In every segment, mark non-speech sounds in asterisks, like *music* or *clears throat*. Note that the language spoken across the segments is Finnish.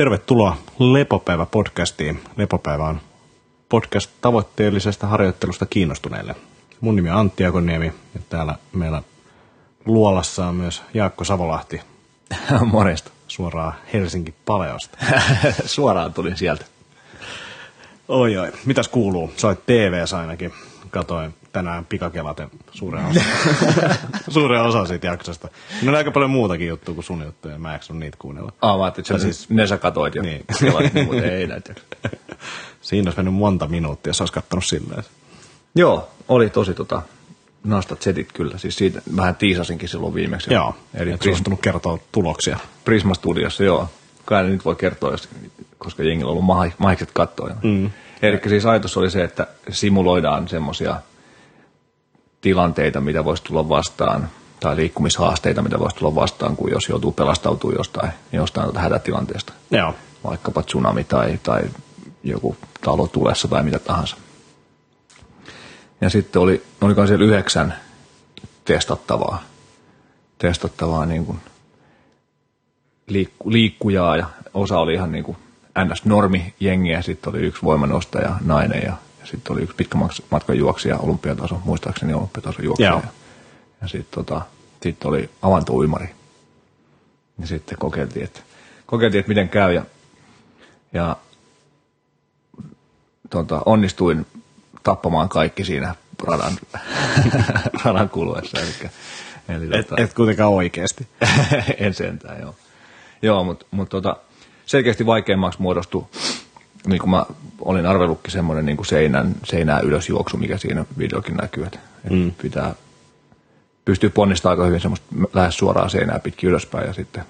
Tervetuloa Lepopäivä-podcastiin. Lepopäivä on podcast tavoitteellisesta harjoittelusta kiinnostuneille. Mun nimi on Antti Akoniemi ja täällä meillä luolassa on myös Jaakko Savolahti. *laughs* Morjesta. Suoraan Helsinki Paleosta. *laughs* Suoraan tulin sieltä. Oi oi, mitäs kuuluu? Sä olet tv ainakin. Katoin tänään pikakelaten suuren osa, *laughs* suuren osa siitä jaksosta. No on aika paljon muutakin juttua kuin sun juttuja, mä eikö niitä kuunnella. Ah, mä ajattelin, että siis, ne sä katoit jo. Niin. *laughs* Ei näitä. Siinä olisi mennyt monta minuuttia, jos olisi kattonut silleen. Joo, oli tosi tota, nastat setit kyllä. Siis siitä vähän tiisasinkin silloin viimeksi. Joo, Eli et Prisma, suostunut kertoa tuloksia. Prisma Studiossa, joo. Kai nyt voi kertoa, jos, koska jengillä on ollut mahikset kattoja. Mm. Eli siis ajatus oli se, että simuloidaan semmoisia tilanteita, mitä voisi tulla vastaan, tai liikkumishaasteita, mitä voisi tulla vastaan, kun jos joutuu pelastautumaan jostain, jostain hätätilanteesta. Joo, vaikkapa tsunami tai, tai joku talo tulessa tai mitä tahansa. Ja sitten oli, oliko siellä yhdeksän testattavaa, testattavaa niin kuin liikku, liikkujaa ja osa oli ihan niin kuin NS-normi jengiä, sitten oli yksi voimanostaja, nainen ja, ja sitten oli yksi pitkä matkan juoksija, olympiataso, muistaakseni olympiataso juoksija. Joo. Ja, ja sitten tota, sit oli avantouimari. Ja sitten kokeiltiin, että, kokeiltiin, että miten käy ja ja tota, onnistuin tappamaan kaikki siinä radan, *laughs* radan kuluessa. Eli, eli et, tota, et kuitenkaan oikeasti. *laughs* en sentään, joo. Joo, mutta mut, tota, selkeästi vaikeammaksi muodostui, niin kuin mä olin arvellutkin semmoinen niin kuin seinän, seinää ylös juoksu, mikä siinä videokin näkyy, että et mm. pitää pystyy ponnistamaan aika hyvin semmoista lähes suoraa seinää pitkin ylöspäin ja sitten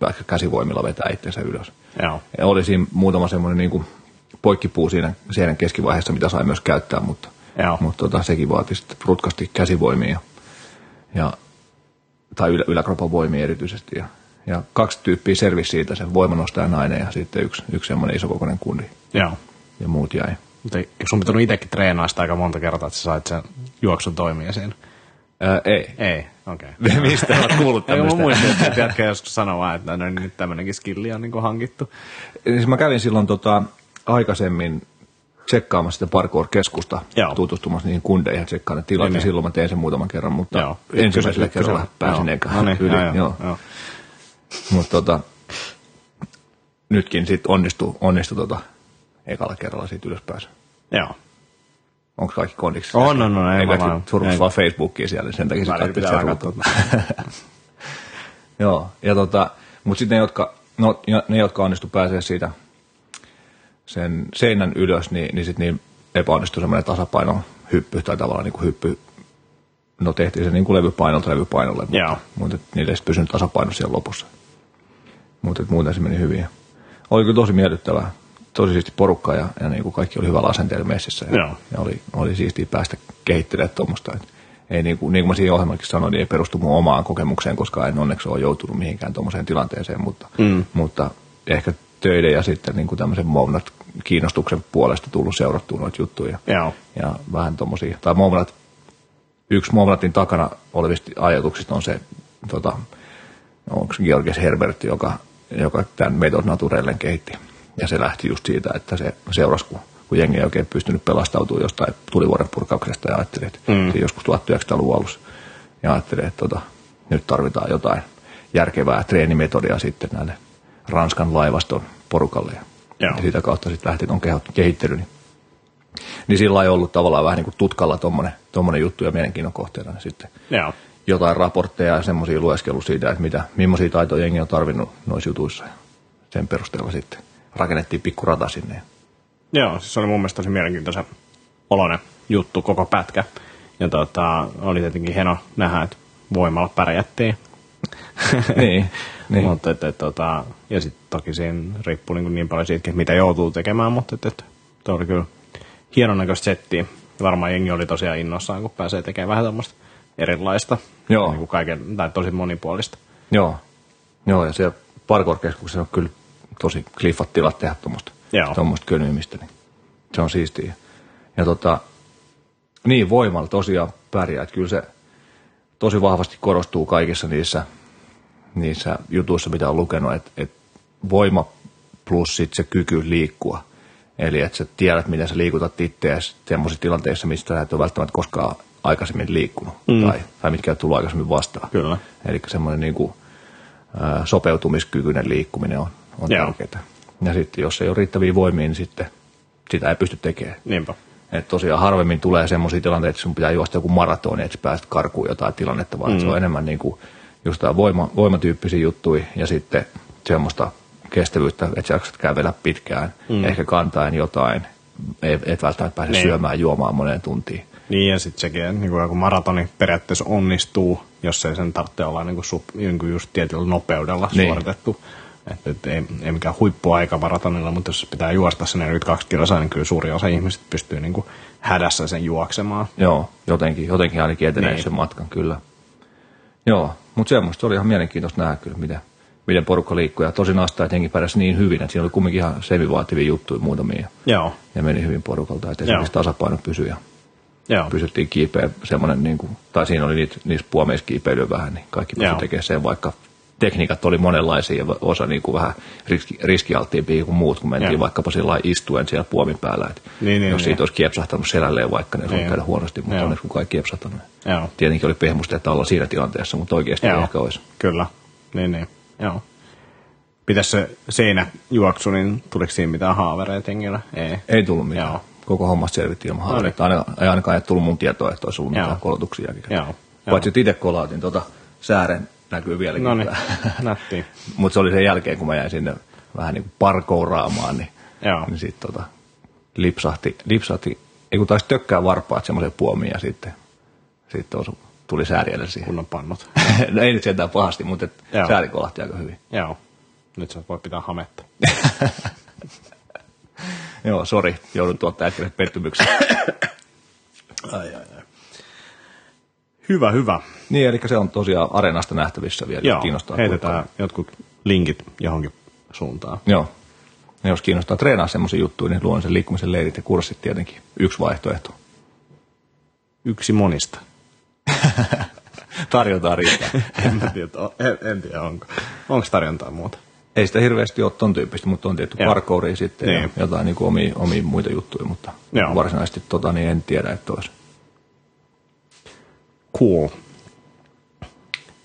vaikka käsivoimilla vetää itsensä ylös. Joo. Ja oli siinä muutama semmoinen niin kuin poikkipuu siinä seinän keskivaiheessa, mitä sai myös käyttää, mutta, Joo. mutta tota, sekin vaati sitten rutkasti käsivoimia ja, ja tai ylä, yläkropan voimia erityisesti. Ja, ja kaksi tyyppiä selvisi siitä, se voimanostaja nainen ja sitten yksi, yksi semmoinen isokokoinen kundi Joo. ja muut jäi. Mutta eikö sun pitänyt itsekin treenaa sitä aika monta kertaa, että sä sait sen juoksun toimia siinä? Ää, ei. Ei, okei. Okay. *laughs* Mistä olet kuullut Ei, mä tämmöistä? muistin, että jätkä joskus sanoi vaan, että no, niin nyt tämmöinenkin skilli on niin hankittu. Siis mä kävin silloin tota, aikaisemmin tsekkaamassa sitä parkour-keskusta, Joo. tutustumassa niihin kundeihin ja tsekkaan ne tilat, Niin, ja niin. silloin mä tein sen muutaman kerran, mutta Joo. ensimmäisellä kerralla pääsin eikä No niin, yli. joo, joo, joo. Mutta tota, nytkin sitten onnistui, onnistui tota, ekalla kerralla siitä ylöspääsy. Joo. Onko kaikki kondiksi? On, on, on, ei vaan- kaikki surfas ei. vaan Facebookia siellä, niin sen takia se Välillä katsoi pitää sitä katsoa. *laughs* Joo, ja tota, mutta sitten ne jotka, no, ne, jotka onnistu pääsee siitä sen seinän ylös, niin, niin sitten niin epäonnistui semmoinen tasapaino hyppy tai tavallaan niin kuin hyppy. No tehtiin se niin kuin levypainolta levypainolle, Joo. mutta, mutta niille ei pysynyt tasapaino siellä lopussa. Mutta muuten se meni hyvin. Oli kyllä tosi miellyttävää, tosi siisti porukka ja, ja niin kuin kaikki oli hyvällä asenteella messissä. Ja, Joo. ja oli, oli siistiä päästä kehittelemään tuommoista. Ei niin kuin, niin kuin mä siinä ohjelmakin sanoin, niin ei perustu mun omaan kokemukseen, koska en onneksi ole joutunut mihinkään tuommoiseen tilanteeseen, mutta, Mm. mutta ehkä töiden ja sitten niin kuin tämmöisen Movnat kiinnostuksen puolesta tullut seurattua noita juttuja. Joo. Ja vähän tuommoisia, tai Movnat, yksi Movnatin takana olevista ajatuksista on se, tota, onko se Georges Herbert, joka, joka tämän Method Naturellen kehitti. Ja se lähti just siitä, että se seurasi, kun, kun jengi ei oikein pystynyt pelastautumaan jostain tulivuoren purkauksesta ja ajatteli, että mm. se joskus 1900-luvun alussa. Ja ajatteli, että tota, nyt tarvitaan jotain järkevää treenimetodia sitten näille Ranskan laivaston porukalle. Ja, ja sitä kautta sitten lähti tuon kehittely. Niin, sillä ei ollut tavallaan vähän niin kuin tutkalla tuommoinen tommonen juttu ja mielenkiinnon kohteena sitten Joo. Jotain raportteja ja semmoisia lueskellut siitä, että mitä, millaisia taitoja jengi on tarvinnut noissa jutuissa. Ja sen perusteella sitten rakennettiin pikku rata sinne. Joo, siis se oli mun mielestä tosi mielenkiintoisen oloinen juttu koko pätkä. Ja tota, oli tietenkin hieno nähdä, että voimalla pärjättiin. *laughs* niin, niin. Mutta, et, et, tota, ja sitten toki siinä riippuu niin, niin paljon siitä, että mitä joutuu tekemään, mutta et, et, toi oli kyllä hienon näköistä settiä. Varmaan jengi oli tosiaan innossaan, kun pääsee tekemään vähän tämmöistä erilaista. Joo. Niin kuin kaiken, tai tosi monipuolista. Joo. Joo, ja siellä parkour-keskuksessa on kyllä tosi kliffat tilat tehdä tuommoista tuommoista könymistä, niin se on siistiä. Ja tota, niin voimalla tosiaan pärjää, että kyllä se tosi vahvasti korostuu kaikissa niissä, niissä jutuissa, mitä on lukenut, että, että voima plus sitten se kyky liikkua. Eli että sä tiedät, miten sä liikutat itseäsi semmoisissa tilanteissa, mistä sä et ole välttämättä koskaan aikaisemmin liikkunut mm. tai, tai mitkä ei tullut aikaisemmin vastaan. Kyllä. Eli semmoinen niin kuin, sopeutumiskykyinen liikkuminen on, on Joo. tärkeää. Ja sitten jos ei ole riittäviä voimia, niin sitten sitä ei pysty tekemään. Niinpä. Et tosiaan harvemmin tulee semmoisia tilanteita, että sun pitää juosta joku maratoni, että sä pääset karkuun jotain tilannetta, vaan mm. se on enemmän niin kuin just voima, voimatyyppisiä juttuja ja sitten semmoista kestävyyttä, että sä jaksat kävellä pitkään, mm. ehkä kantaen jotain, et, et välttämättä pääse Niin. syömään juomaan moneen tuntiin. Niin, ja sitten sekin, että niin kuin joku maratoni periaatteessa onnistuu, jos ei sen tarvitse olla niin kuin, sup, niin kuin just tietyllä nopeudella Niin. suoritettu. Että et ei, ei mikään huippuaika maratonilla, mutta jos pitää juosta sen 42 kilsaa, niin kyllä suuri osa ihmisistä pystyy niin kuin hädässä sen juoksemaan. Joo, jotenkin, jotenkin ainakin etenee Niin. sen matkan, kyllä. Joo, mutta semmoista se oli ihan mielenkiintoista nähdä kyllä, miten, miten porukka liikkuu. Ja tosin asta, että henki pärjäsi niin hyvin, että siinä oli kumminkin ihan semivaativia juttuja muutamia. Joo, Ja meni hyvin porukalta, että esimerkiksi tasapaino pysyi ja joo, pysyttiin kiipeä semmoinen, niin kuin, tai siinä oli niitä, niissä puomeissa kiipeilyä vähän, niin kaikki pysyi Joo. tekemään sen, vaikka tekniikat oli monenlaisia ja osa niin kuin vähän riski, riskialttiimpia kuin muut, kun mentiin Joo. vaikkapa sillä istuen siellä puomin päällä. Että Niin, niin, jos niin. siitä olisi kiepsahtanut selälleen vaikka, niin se Niin. olisi käynyt huonosti, mutta onneksi kukaan ei kiepsahtanut. joo, Tietenkin oli pehmusteet alla siinä tilanteessa, mutta oikeasti joo, ehkä olisi. kyllä, niin, niin, joo. Pitäisi se seinäjuoksu, niin tuliko siinä mitään haavereita hengillä? Ei. Ei tullut mitään. Joo. Koko homma selvittiin ilman haaveita. Aina, ei ainakaan ei tullut mun tietoa, että olisi ollut mitään kolotuksia. Paitsi itse kolautin tuota säären näkyy vieläkin. No niin, *laughs* nättiä. Mutta se oli sen jälkeen, kun mä jäin sinne vähän niin kuin parkouraamaan, niin, Joo. niin sitten tota, lipsahti, lipsahti, ei kun taisi tökkää varpaat semmoiseen puomiin ja sitten, sitten osu, tuli säärielle siihen. Kunnon pannut. *laughs* no ei nyt sentään pahasti, mutta et sääri kolahti aika hyvin. Joo. Nyt sä voi pitää hametta. *laughs* Joo, sori, joudun tuottaa äkkiä pettymyksen. *coughs* Ai, ai, ai. Hyvä, hyvä. niin, eli se on tosiaan areenasta nähtävissä vielä, Joo, kiinnostaa. heitetään kuinka- jotkut linkit johonkin suuntaan. Joo. Ja jos kiinnostaa treenaa semmoisia juttuja, niin luonnollisen liikkumisen leirit ja kurssit tietenkin yksi vaihtoehto. Yksi monista. *laughs* Tarjotaan riittää. *laughs* en, tiedä, en, en tiedä, onko. Onko tarjontaa muuta? Ei sitä hirveästi ole ton tyyppistä, mutta on tietty parkouria sitten ja Niin. jotain niin kuin omia, omia muita juttuja, mutta Joo. varsinaisesti tota, niin en tiedä, että olisi. Cool.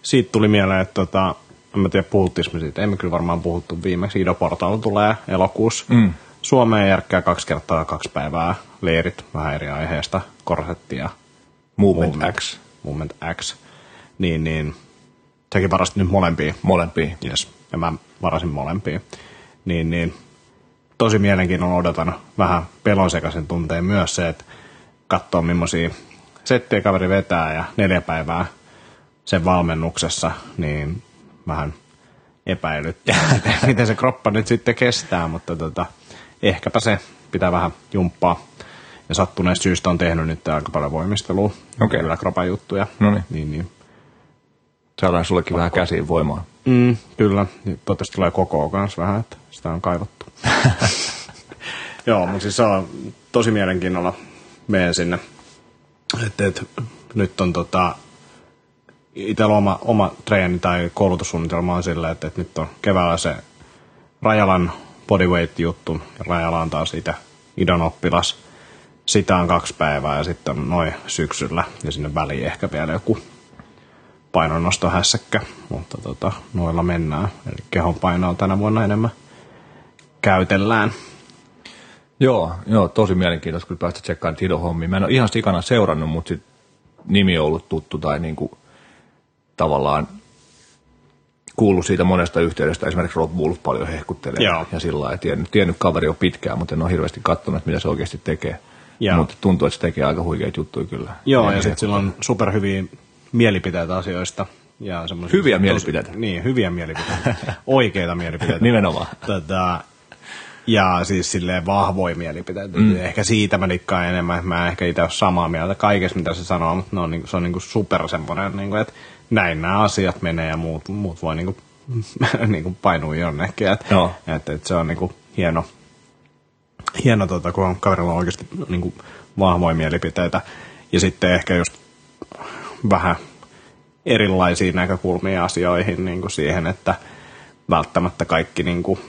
Siitä tuli mieleen, että tota, en mä tiedä puhuttiinko me siitä, emme kyllä varmaan puhuttu viimeksi. Ido Portal tulee elokuussa. Mm. Suomeen järkkää kaksi kertaa kaksi päivää leirit, vähän eri aiheesta, korsetti ja Movement, X Movement X. Niin, niin säkin varasit nyt molempia. molempiin. Yes. Ja mä varasin molempia. Niin, niin tosi mielenkiinnolla odotan vähän pelonsekaisin tunteen myös se, että katsoo millaisia settejä kaveri vetää ja neljä päivää sen valmennuksessa, niin vähän epäilyttää, *laughs* miten, se kroppa nyt sitten kestää, mutta tota, ehkäpä se pitää vähän jumppaa. Ja sattuneesta syystä on tehnyt nyt aika paljon voimistelua, Okei. kyllä kropan juttuja. Noniin. Niin, niin. Saadaan sullekin vähän käsiin voimaa. Mm, kyllä, Ja toivottavasti tulee koko kanssa vähän, että sitä on kaivattu. *laughs* Joo, mutta siis se on tosi mielenkiinnolla menen sinne. Et, et, nyt on tota, itsellä oma, oma treeni tai koulutussuunnitelma on sillä, että, että nyt on keväällä se Rajalan bodyweight-juttu, ja Rajala on taas itse idon oppilas. Sitä on kaksi päivää ja sitten on noin syksyllä ja sinne väliin ehkä vielä joku painonnostohässäkkä, mutta tota, noilla mennään. Eli kehon painoa tänä vuonna enemmän käytellään. Joo, joo, tosi mielenkiintoista kyllä päästä tsekkaamaan Tidon hommiin. Mä en ole ihan sikana seurannut, mutta sit nimi on ollut tuttu tai niinku tavallaan kuullut siitä monesta yhteydestä. Esimerkiksi Rob Wolf paljon hehkuttelee Joo. ja sillä lailla. Tiennyt, tiennyt kaveri on pitkään, mutta en ole hirveästi katsonut, mitä se oikeasti tekee. Mutta tuntuu, että se tekee aika huikeita juttuja kyllä. Joo, Ja ja sitten sillä on superhyviä mielipiteitä asioista. Ja Hyviä tosi- mielipiteitä. Niin, hyviä mielipiteitä. *laughs* Oikeita mielipiteitä. Nimenomaan. Tätä, ja siis silleen vahvoja mielipiteitä. Mm. Ehkä siitä mä dikkaan enemmän. Mä en ehkä itse ole samaa mieltä kaikessa, mitä se sanoo, mutta ne on, niinku- se on niinku super semmoinen, niinku, että näin nämä asiat menee ja muut, muut voi niinku, *laughs* niinku painua jonnekin. Et, Joo. et, et se on niinku hieno, hieno tota, kun on kaverilla on oikeasti niinku vahvoja mielipiteitä. Ja sitten ehkä just vähän erilaisia näkökulmia asioihin niin kuin siihen, että välttämättä kaikki niin kuin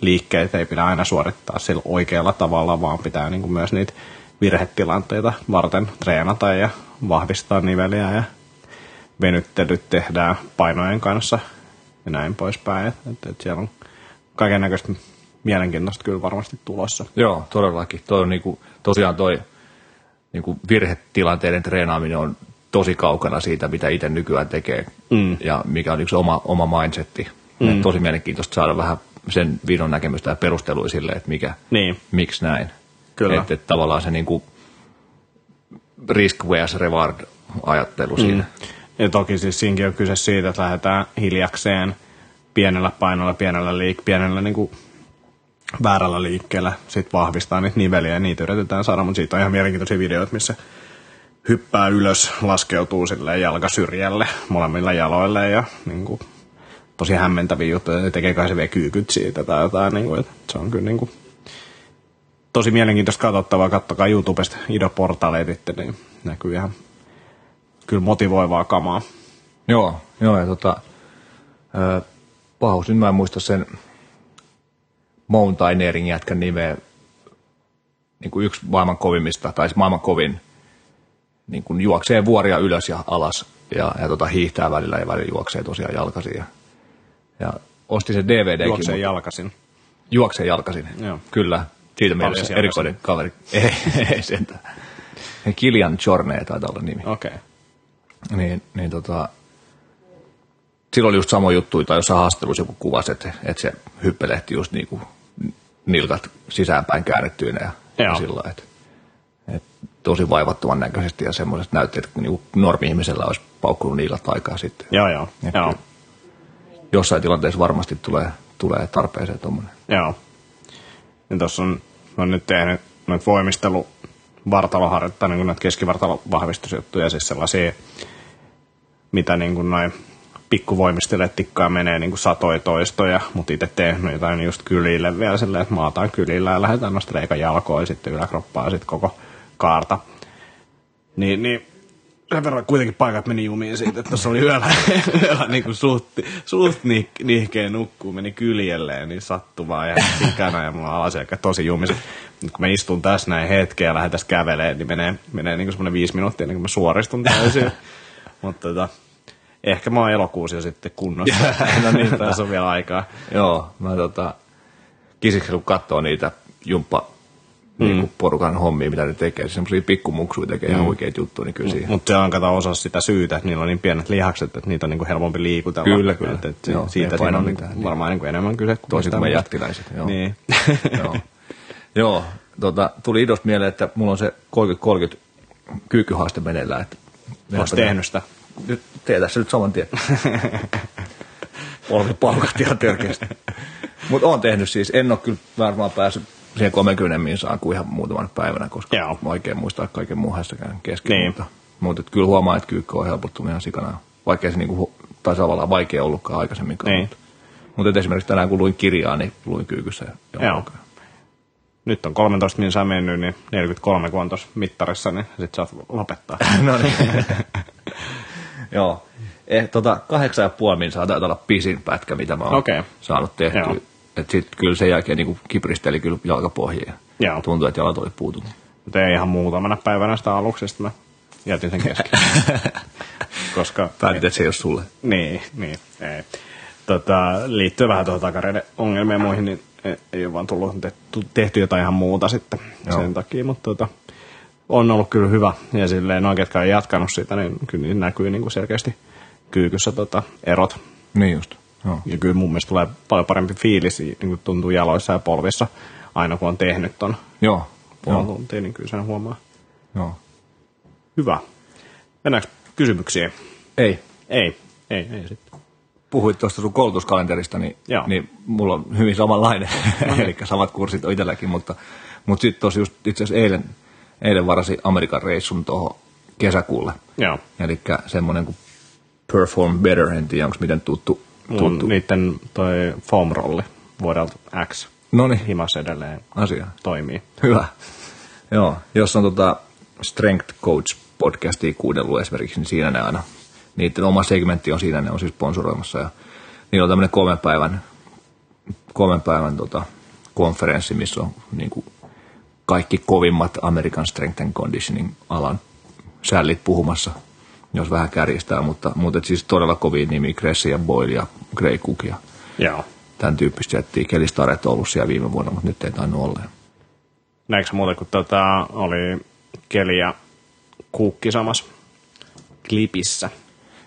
liikkeitä ei pidä aina suorittaa sillä oikealla tavalla, vaan pitää niin kuin myös niitä virhetilanteita varten treenata ja vahvistaa niveliä ja venyttelyt tehdään painojen kanssa ja näin poispäin. Et, et siellä on kaiken näköistä mielenkiintoista kyllä varmasti tulossa. Joo, todellakin. Toi on niinku, tosiaan toi niinku virhetilanteiden treenaaminen on tosi kaukana siitä, mitä itse nykyään tekee mm. ja mikä on yksi oma, oma mindsetti. Mm. tosi mielenkiintoista saada vähän sen viidon näkemystä ja perustelua sille, että mikä, Niin, miksi näin. Kyllä. Että, että tavallaan se niinku risk vs reward ajattelu siinä. Ja toki siis siinäkin on kyse siitä, että lähdetään hiljakseen pienellä painolla, pienellä, liik- pienellä niin kuin väärällä liikkeellä sit vahvistaa niitä niveliä ja niitä yritetään saada, mutta siitä on ihan mielenkiintoisia videoita, missä hyppää ylös, laskeutuu sille jalkasyrjälle molemmilla jaloille ja niin kuin, tosi hämmentäviä juttuja, ja tekee kai se vielä kyykyt siitä tai jotain, niin kuin, että se on kyllä niin kuin, tosi mielenkiintoista katsottavaa, kattokaa YouTubesta Ido Portaleet, niin näkyy ihan kyllä motivoivaa kamaa. Joo, joo ja tota, ö, pahuus, nyt mä en muista sen mountaineerin jätkän nimeä, niin kuin yksi maailman kovimmista, tai siis maailman kovin, niin kuin juoksee vuoria ylös ja alas, ja, ja tota, hiihtää välillä ja välillä juoksee tosiaan jalkaisin. Ja, ja osti sen DVDkin. Juoksee mutta- jalkasin. Juoksee jalkaisin, Joo. kyllä. Siitä mielessä jalkaisin. erikoinen kaveri. *laughs* Ei, ei sentään. Kilian Jorne taitaa olla nimi. Okei. Okay. Niin, niin tota, silloin oli just sama juttu, tai jossain haastattelussa joku kuvasi, että, että se hyppelehti just niin kuin nilkat sisäänpäin käännettyinä ja, ja sillä että, että tosi vaivattoman näköisesti ja semmoiset näytti, että niin normi-ihmisellä olisi paukkunut niilat aikaa sitten. Joo, joo. Että joo. Jossain tilanteessa varmasti tulee, tulee tarpeeseen tuommoinen. Joo. Ja tuossa on, oon nyt tehnyt noita voimistelu vartaloharjoittaa, niin kuin noita keskivartalovahvistusjuttuja, siis sellaisia, mitä niin kuin noin pikkuvoimistelijat tikkaa menee niin satoja toistoja, mutta itse tehnyt jotain just kylille vielä silleen, että maataan kylillä ja lähdetään noista reikan jalkoja sitten yläkroppaa sitten koko kaarta. Niin, niin sen verran kuitenkin paikat meni jumiin siitä, että tuossa oli yöllä, *laughs* yöllä niin kuin suht, suht nih, nihkeä nukkuu, meni kyljelleen, niin sattui vaan ihan sikana ja mulla alaselkä tosi jumiset. Nyt kun mä istun tässä näin hetken ja lähden tässä kävelemään, niin menee, menee niin kuin semmoinen viisi minuuttia ennen kuin mä suoristun täysin. *laughs* Mutta tota, ehkä mä oon elokuussa jo sitten kunnossa. *laughs* no niin, tässä on vielä aikaa. Joo, mä tota, kisiksi kun katsoo niitä jumppa mm. niin porukan hommia, mitä ne tekee, semmoisia pikkumuksuja tekee mm. ihan oikeita juttuja, niin kyllä siihen. Mutta se on kato osa sitä syytä, että niillä on niin pienet lihakset, että niitä on niinku helpompi liikutella. Kyllä, kyllä. Et, et Joo, siitä siinä on mitään, niinku niin. varmaan niinku enemmän kyse. kuin Toisin kuin me jättiläiset. Joo. Niin. *laughs* Joo. Joo, tota, tuli idosta mieleen, että mulla on se 30-30 kyykkyhaaste meneillään. Että Oletko tehnyt sitä? Nyt tee tässä nyt saman tien. *laughs* Polvi paukat ihan törkeästi. Mutta oon tehnyt siis, en ole kyllä varmaan päässyt siihen 30 minsaan kuin ihan muutaman päivänä, koska Joo. vaikea muistaa kaiken muun hässäkään kesken. Niin. Mutta, mutta et kyllä huomaa, että kyykky on helpottunut ihan sikana. Vaikkei se niinku, tai tavallaan vaikea ollutkaan aikaisemminkaan. Niin. Mutta, mutta et esimerkiksi tänään kun luin kirjaa, niin luin kyykyssä. jo Joo. Nyt on 13 minsaa mennyt, niin 43 kun on tuossa mittarissa, niin sit saat lopettaa. *laughs* No niin. *laughs* Joo. Eh, tota, kahdeksan ja puoli minsaa taitaa olla pisin pätkä, mitä mä oon Okei. saanut tehtyä. Joo. Et sit kyllä sen jälkeen niin kipristeli kyllä jalkapohjia. Joo. Tuntui, että jalat oli puutunut. Tein ihan muutamana päivänä sitä aluksi, sitten mä jätin sen kesken. *laughs* Koska... Päätit, että se ei ole sulle. Niin, niin, ei. Tota, liittyy vähän tuohon takareiden ongelmiin ja muihin, niin ei, ei ole vaan tullut tehty, tehty jotain ihan muuta sitten Joo. sen takia, mutta tota, on ollut kyllä hyvä. Ja silleen noin, ketkä on jatkanut sitä, niin kyllä niin näkyy niin kuin selkeästi kyykyssä tota, erot. Niin just. Joo. Ja kyllä mun mielestä tulee paljon parempi fiilis, niin kuin tuntuu jaloissa ja polvissa, aina kun on tehnyt ton Joo. puoli Joo. tuntia, niin kyllä sen huomaa. Joo. Hyvä. Mennäänkö kysymyksiin? Ei. Ei, ei, ei sitten. Puhuit tuosta sun koulutuskalenterista, niin, Joo. niin mulla on hyvin samanlainen, *laughs* eli samat kurssit on itselläkin, mutta, mutta sitten tuossa just itse asiassa eilen, eilen varasi Amerikan reissun tuohon kesäkuulle. Joo. Eli semmoinen kuin Perform Better, en tiedä onko miten tuttu. Mun tuttu. niiden toi foam rolli vuodelta X No niin, himas edelleen asia. toimii. Hyvä. Joo, jos on tota Strength Coach podcastia kuunnellut esimerkiksi, niin siinä ne aina, niiden oma segmentti on siinä, ne on siis sponsoroimassa. Ja niillä on tämmöinen kolmen päivän kolmen päivän tota, konferenssi, missä on niin kuin kaikki kovimmat American Strength and Conditioning alan sällit puhumassa, jos vähän kärjistää, mutta, mutta siis todella kovin nimi, Cressy ja Boyle ja Gray Cook ja Joo. tämän tyyppistä jättiä. Kelly Starrett on ollut siellä viime vuonna, mutta nyt ei tainnut olla. Näinkö muuten, kun tota, oli Keli ja Kuukki samassa klipissä?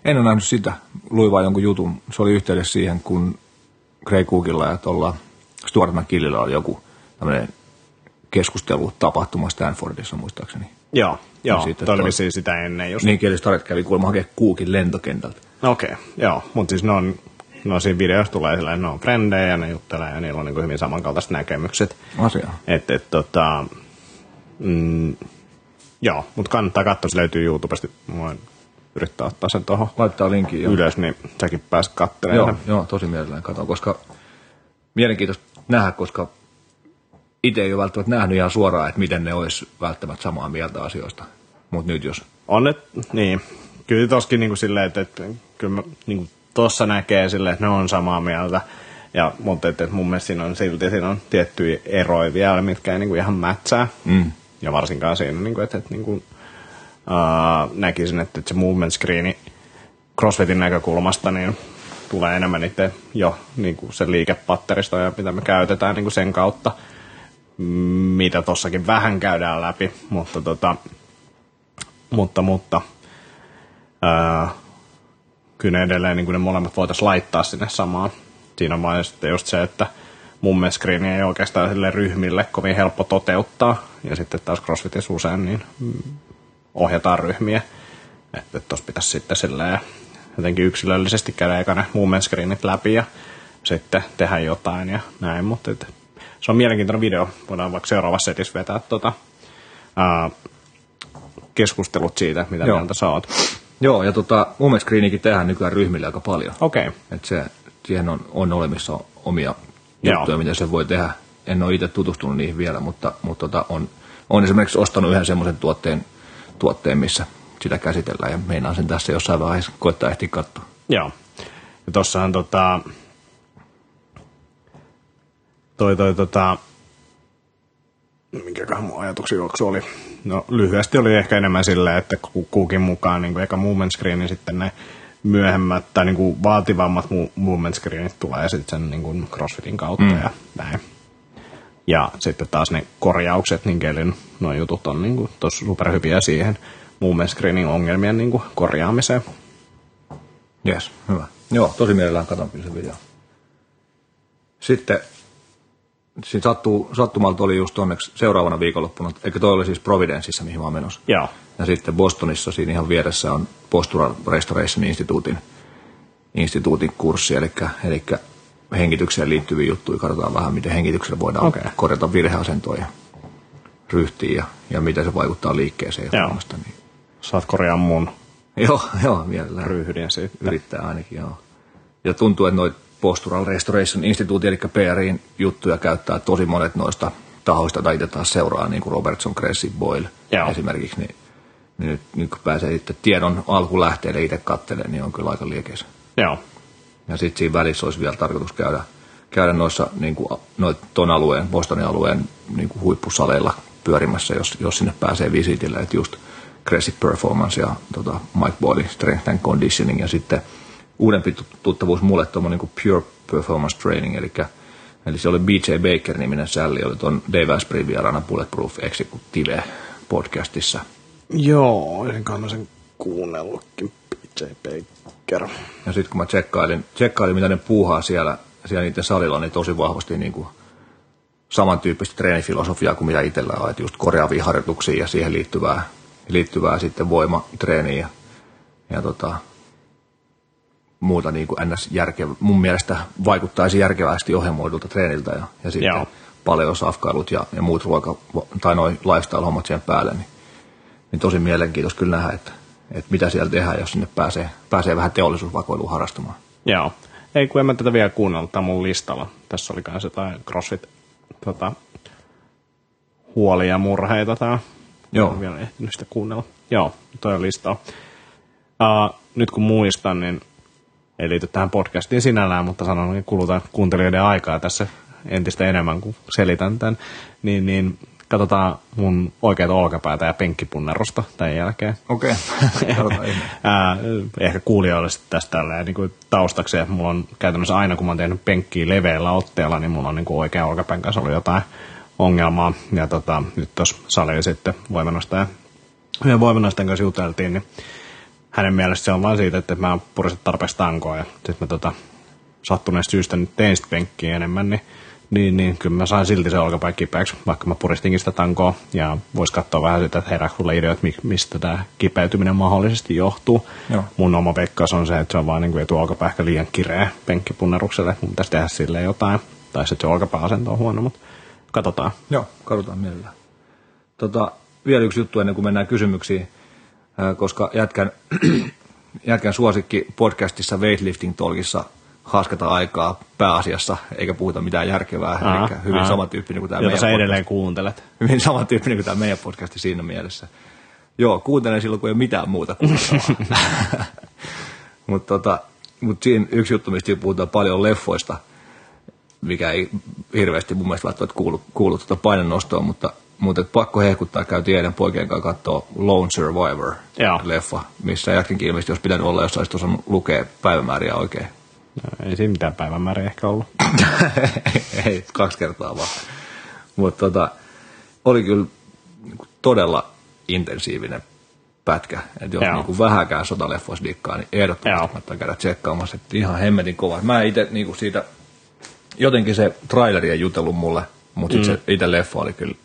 En ole nähnyt sitä. Luin vain jonkun jutun. Se oli yhteydessä siihen, kun Gray Cookilla ja tuolla Stuart McKillillä oli joku tämmöinen keskustelu tapahtuma Stanfordissa muistaakseni. Joo, joo. sitten Toi oli toi- sitä ennen just. Niin Kelly Starrett kävi kuulemma hakea Cookin lentokentältä. Okei, okay, joo. Mutta siis ne on, no siinä videossa tulee silleen, ne on frendejä ja ne juttelee ja niillä on niin hyvin samankaltaiset näkemykset. Asia. Että et, tota, mm, joo, mutta kannattaa katsoa, se löytyy YouTubesta. Mä voin yrittää ottaa sen tuohon Laittaa linkin. Joo, ylös, niin säkin pääset katselemaan. joo, joo tosi mielellään katon, koska mielenkiintoista nähdä, koska itse ei ole välttämättä nähnyt ihan suoraan, että miten ne olisi välttämättä samaa mieltä asioista. Mutta nyt jos On ne, niin. Kyllä toskin niin kuin silleen, että, että kyllä mä, niin kuin tossa näkee silleen, että ne on samaa mieltä. Ja, mutta että, että mun mielestä siinä on silti siinä on tiettyjä eroja vielä, mitkä ei niin kuin ihan mätsää. Mm. Ja varsinkaan siinä, niin kuin, että, että niin kuin, uh, näkisin, että, että se movement screeni CrossFitin näkökulmasta niin tulee enemmän itse jo niin kuin sen liikepatteristo ja mitä me käytetään niin kuin sen kautta, mitä tossakin vähän käydään läpi, mutta tota, mutta, mutta ää, kyllä ne edelleen niin kuin ne molemmat voitaisiin laittaa sinne samaan. Siinä on vain sitten just se, että screen ei oikeastaan sille ryhmille kovin helppo toteuttaa. Ja sitten taas CrossFitissa usein niin mm, ohjataan ryhmiä. Että tuossa pitäisi sitten silleen jotenkin yksilöllisesti käydä eka ne movement screenit läpi ja sitten tehdä jotain ja näin. Mutta et, se on mielenkiintoinen video. Voidaan vaikka seuraavassa setissä vetää tota, ää, keskustelut siitä, mitä Joo. mieltä sä oot. Joo, ja tota, Moment Screenikin tehdään nykyään ryhmillä aika paljon. Okei. Okay. Et se, siihen on, on olemassa omia Joo. juttuja, mitä se voi tehdä. En ole itse tutustunut niihin vielä, mutta, mutta tota, on, on esimerkiksi ostanut yhden semmoisen tuotteen, tuotteen, missä sitä käsitellään, ja meinaan sen tässä jossain vaiheessa koittaa ehtiä katsoa. Joo. Ja tossahan tota, toi toi tota, mikäköhän mun ajatuksen juoksu oli. No lyhyesti oli ehkä enemmän silleen, että ku- kuukin mukaan niin eka movement screen, niin sitten ne myöhemmät tai niin kuin vaativammat movement screenit tulee sitten sen niin kuin crossfitin kautta mm. ja näin. Ja sitten taas ne korjaukset, niin kelin nuo jutut on niin kuin superhyviä siihen movement screenin ongelmien niin kuin korjaamiseen. Yes, hyvä. Joo, tosi mielellään katon kyllä se video. Sitten siinä sattuu, sattumalta oli just onneksi seuraavana viikonloppuna, eikö toi oli siis Providenceissa, mihin mä oon menossa. Joo. Ja sitten Bostonissa siinä ihan vieressä on Postural Restoration Instituutin, instituutin kurssi, eli, eli hengitykseen liittyviä juttuja. Katsotaan vähän, miten hengityksellä voidaan okay. korjata virheasentoja ryhtiin ja, ja miten se vaikuttaa liikkeeseen. Joo. tämmöistä, Niin, Saat korjaa mun joo, *laughs* joo, mielellään. ryhdin sitten. Yrittää ainakin, joo. Ja tuntuu, että noit Postural Restoration Institute, eli PRIin juttuja käyttää tosi monet noista tahoista, tai itse taas seuraa, niin kuin Robertson, Cressy, Boyle Joo. esimerkiksi, niin, niin nyt, nyt kun pääsee itse tiedon alkulähteelle itse katselemaan, niin on kyllä aika liekeissä. Joo. Ja sitten siinä välissä olisi vielä tarkoitus käydä, käydä noissa niin kuin, noit, ton alueen, Bostonin alueen niin kuin huippusaleilla pyörimässä, jos, jos sinne pääsee visitille, että just Crazy Performance ja tota, Mike Boyle Strength and Conditioning ja sitten uudempi tut- tuttavuus mulle tuommoinen niin Pure Performance Training, eli, eli se oli BJ Baker-niminen sälli, oli tuon Dave Asprey vieraana Bulletproof Executive podcastissa. Joo, olisinkohan mä sen kuunnellutkin, PJ Baker. Ja sitten kun mä tsekkailin, tsekkailin, mitä ne puuhaa siellä, siellä niiden salilla, niin tosi vahvasti niin kuin samantyyppistä treenifilosofiaa kuin mitä itsellä on, että just korjaavia harjoituksia ja siihen liittyvää, liittyvää sitten voimatreeniä ja, ja tota, muuta niin kuin ns. Järkevä, mun mielestä vaikuttaisi järkevästi ohjelmoidulta treeniltä ja, ja sitten Joo. paljon safkailut ja, ja muut ruoka- tai noin lifestyle-hommat siihen päälle, niin, niin tosi mielenkiintoista kyllä nähdä, että, että mitä siellä tehdään, jos sinne pääsee, pääsee vähän teollisuusvakoilua harrastamaan. Joo. Ei, kun en mä tätä vielä kuunnellut, tämä mun listalla. Tässä oli myös jotain CrossFit tota, huolia ja murheita tää. Joo. En vielä ehtinyt sitä kuunnella. Joo, toi on listalla. Uh, nyt kun muistan, niin ei liity tähän podcastiin sinällään, mutta sanon, että kulutan kuuntelijoiden aikaa tässä entistä enemmän, kuin selitän tämän. Niin, niin katsotaan mun oikeita olkapäätä ja penkkipunnerusta tämän jälkeen. Okei, *laughs* okay. ehkä kuulijoille sitten tästä tälleen, niin kuin taustaksi, että mulla on käytännössä aina, kun mä oon tehnyt penkkiä leveällä otteella, niin mulla on niin kuin oikea olkapään kanssa ollut jotain ongelmaa. Ja tota, nyt tuossa salilla sitten voimanostaja, yhden voimanostajan kanssa juteltiin, niin hänen mielestä se on vain siitä, että mä purisin tarpeeksi tankoa ja sitten mä tota, sattuneesta syystä nyt tein sitä penkkiä enemmän, niin niin, niin kyllä mä sain silti se olkapää kipeäksi, vaikka mä puristinkin sitä tankoa. Ja vois katsoa vähän sitä, että herää sulle ideoita, mistä tämä kipeytyminen mahdollisesti johtuu. Joo. Mun oma veikkaus on se, että se on vaan niin etuolkapää ehkä liian kireä penkkipunnerukselle. Mun pitäisi tehdä sille jotain. Tai sitten se olkapääasento on huono, mutta katsotaan. Joo, katsotaan mielellään. Tota, vielä yksi juttu ennen kuin mennään kysymyksiin, koska jätkän, *clears throat* jätkän suosikki podcastissa Weightlifting Talkissa haaskata aikaa pääasiassa, eikä puhuta mitään järkevää, aa, eli hyvin aa. samantyyppinen kuin tämä Jota meidän sä podcast. edelleen kuuntelet. *laughs* Hyvin samantyyppinen kuin tämä meidän podcasti siinä mielessä. Joo, kuuntelen silloin, kun ei ole mitään muuta. *laughs* Mutta tota, mut siinä yksi juttu, mistä puhutaan paljon leffoista, mikä ei hirveästi mun mielestä välttämättä kuulu, kuulu tuota painonnostoon, mutta, mutta pakko hehkuttaa, käytiin eilen poikien kanssa katsoa Lone Survivor-leffa, missä jatkinkin ilmeisesti olisi pitänyt olla, jos olisi osannut lukea päivämääriä oikein. No, ei siinä mitään päivämääriä ehkä ollut. *laughs* ei, kaksi kertaa vaan. Mutta tota, oli kyllä niinku todella intensiivinen pätkä. Että jos niinku vähäkään sotaleffoissa dikkaa, niin ehdottomasti kannattaa käydä tsekkaamassa. Että ihan hemmetin kova. Mä itse niinku siitä, jotenkin se traileri ei jutellut mulle, mutta mm. se itse leffa oli kyllä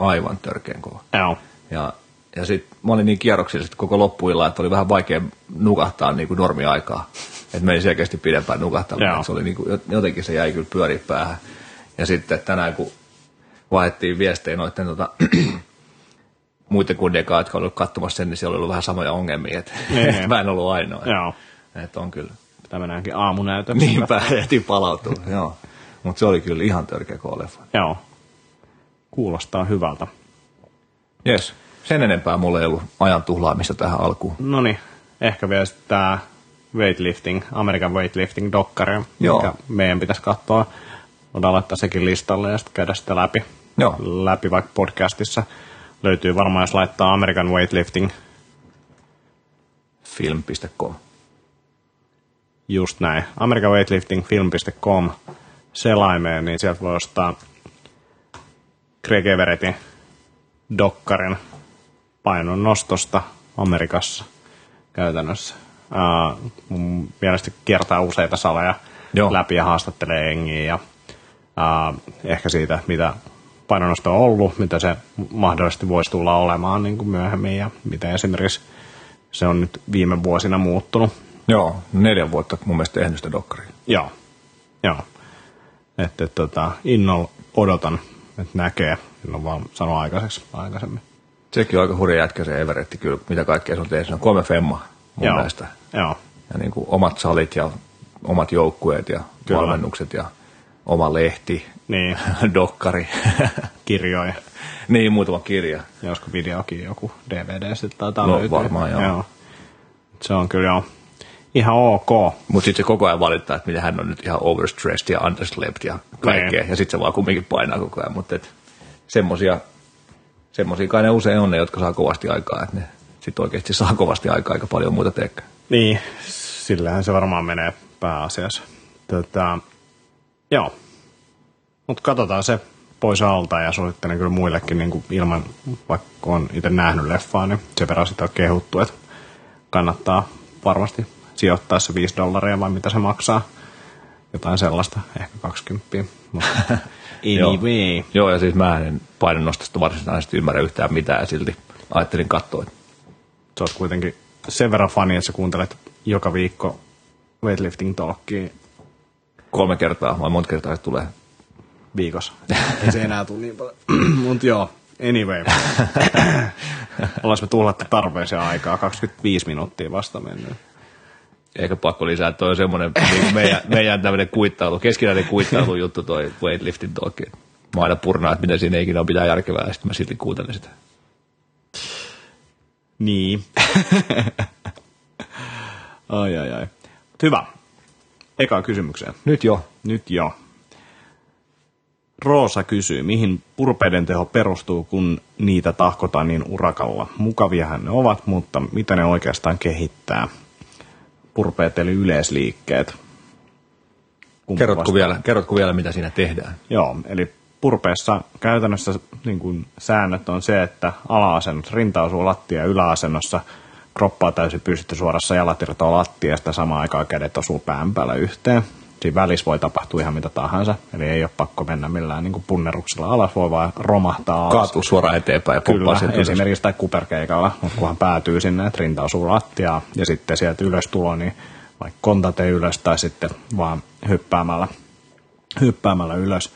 aivan törkeän kova. Joo. Ja, ja sitten mä olin niin kierroksilla koko loppuilla, että oli vähän vaikea nukahtaa niin kuin normiaikaa että meni selkeästi pidempään nukahtamaan. Se oli niin kuin, jotenkin se jäi kyllä pyöri päähän. Ja sitten tänään, kun vaihdettiin viestejä noiden tota, *clears throat* muiden kundien kanssa, jotka olivat katsomassa sen, niin siellä oli ollut vähän samoja ongelmia. Että et *laughs* mä en ollut ainoa. Joo. Että on kyllä. Tämä näinkin aamunäytö. Niinpä, *laughs* ehti palautua. Joo. Mutta se oli kyllä ihan törkeä leffa. Joo. Kuulostaa hyvältä. Yes. Sen enempää mulla ei ollut ajan tuhlaamista tähän alkuun. No niin, ehkä vielä tämä weightlifting, American weightlifting dokkari, mikä meidän pitäisi katsoa. Voidaan laittaa sekin listalle ja sitten käydä sitä läpi. Joo. Läpi vaikka podcastissa. Löytyy varmaan, jos laittaa American weightlifting film.com. Just näin. American weightlifting film.com selaimeen, niin sieltä voi ostaa Greg Everettin dokkarin painon nostosta Amerikassa käytännössä Uh, mun mielestä kiertää useita saleja Joo. läpi ja haastattelee jengiä ja uh, ehkä siitä, mitä painonnosto on ollut, mitä se mahdollisesti voisi tulla olemaan niin kuin myöhemmin ja mitä esimerkiksi se on nyt viime vuosina muuttunut. Joo, neljä vuotta mun mielestä tehnyt sitä dokkaria. Joo, joo. Että et, tota, innolla odotan, että näkee. Ole vaan sanonut aikaiseksi aikaisemmin. Sekin on aika hurja jätkä se Everetti kyllä, mitä kaikkea se on tehnyt. Se on kolme femmaa mun Joo. mielestä. Joo. Ja niin kuin omat salit ja omat joukkueet ja Kyllä. valmennukset ja oma lehti, niin. *laughs* dokkari. *laughs* Kirjoja. niin, muutama kirja. Josko videokin joku DVD sitten taitaa no, löytyä. varmaan joo. joo. Se on kyllä joo ihan ok. Mutta sitten se koko ajan valittaa, että miten hän on nyt ihan overstressed ja underslept ja kaikkea. Niin. Ja sitten se vaan kumminkin painaa koko ajan. Mutta semmosia, semmosia kai ne usein on ne, jotka saa kovasti aikaa. Että ne sitten oikeasti saa kovasti aikaa aika paljon muuta teekään. Niin, sillähän se varmaan menee pääasiassa. Tätä, joo, mutta katsotaan se pois alta ja suosittelen kyllä muillekin niin kuin ilman, vaikka on itse nähnyt leffaa, niin se verran sitä on kehuttu, että kannattaa varmasti sijoittaa se 5 dollaria vai mitä se maksaa. Jotain sellaista, ehkä 20. Mutta *laughs* anyway. Joo. Joo, ja siis mä en painonnostosta varsinaisesti ymmärrä yhtään mitään ja silti ajattelin katsoa, sä oot kuitenkin sen verran fani, että sä kuuntelet joka viikko weightlifting talkia. Kolme kertaa vai monta kertaa se tulee? Viikossa. Ei se enää tule niin paljon. *clears throat* Mutta joo, anyway. *laughs* Ollaan me tuhlattu tarpeeseen aikaa, 25 minuuttia vasta mennyt. Eikä pakko lisää, että toi on semmoinen niin meidän, *laughs* meidän tämmöinen kuittailu, keskinäinen kuittailu juttu toi weightlifting talki. Mä aina purnaan, että miten siinä ikinä on pitää järkevää, ja sitten mä silti kuuntelen sitä. Niin. *laughs* ai ai ai. Hyvä. eka kysymykseen. Nyt jo. Nyt jo. Roosa kysyy, mihin purpeiden teho perustuu, kun niitä tahkotaan niin urakalla. Mukaviahan ne ovat, mutta mitä ne oikeastaan kehittää? Purpeet eli yleisliikkeet. Kerrotko vielä, kerrotko vielä, mitä siinä tehdään? Joo, eli purpeessa käytännössä niin kuin säännöt on se, että ala-asennus, rinta osuu lattia yläasennossa kroppaa täysin pystytty suorassa, jalat irtoaa lattiasta, samaan aikaan kädet osuu pään päällä yhteen. Siinä välissä voi tapahtua ihan mitä tahansa, eli ei ole pakko mennä millään niin punneruksella alas, voi vaan romahtaa alas. Kaatuu suoraan eteenpäin ja Kyllä, esimerkiksi tai kuperkeikalla, mutta kunhan päätyy sinne, että rinta osuu lattiaa ja sitten sieltä ylös tulo, niin vaikka kontate ylös tai sitten vaan hyppäämällä, hyppäämällä ylös.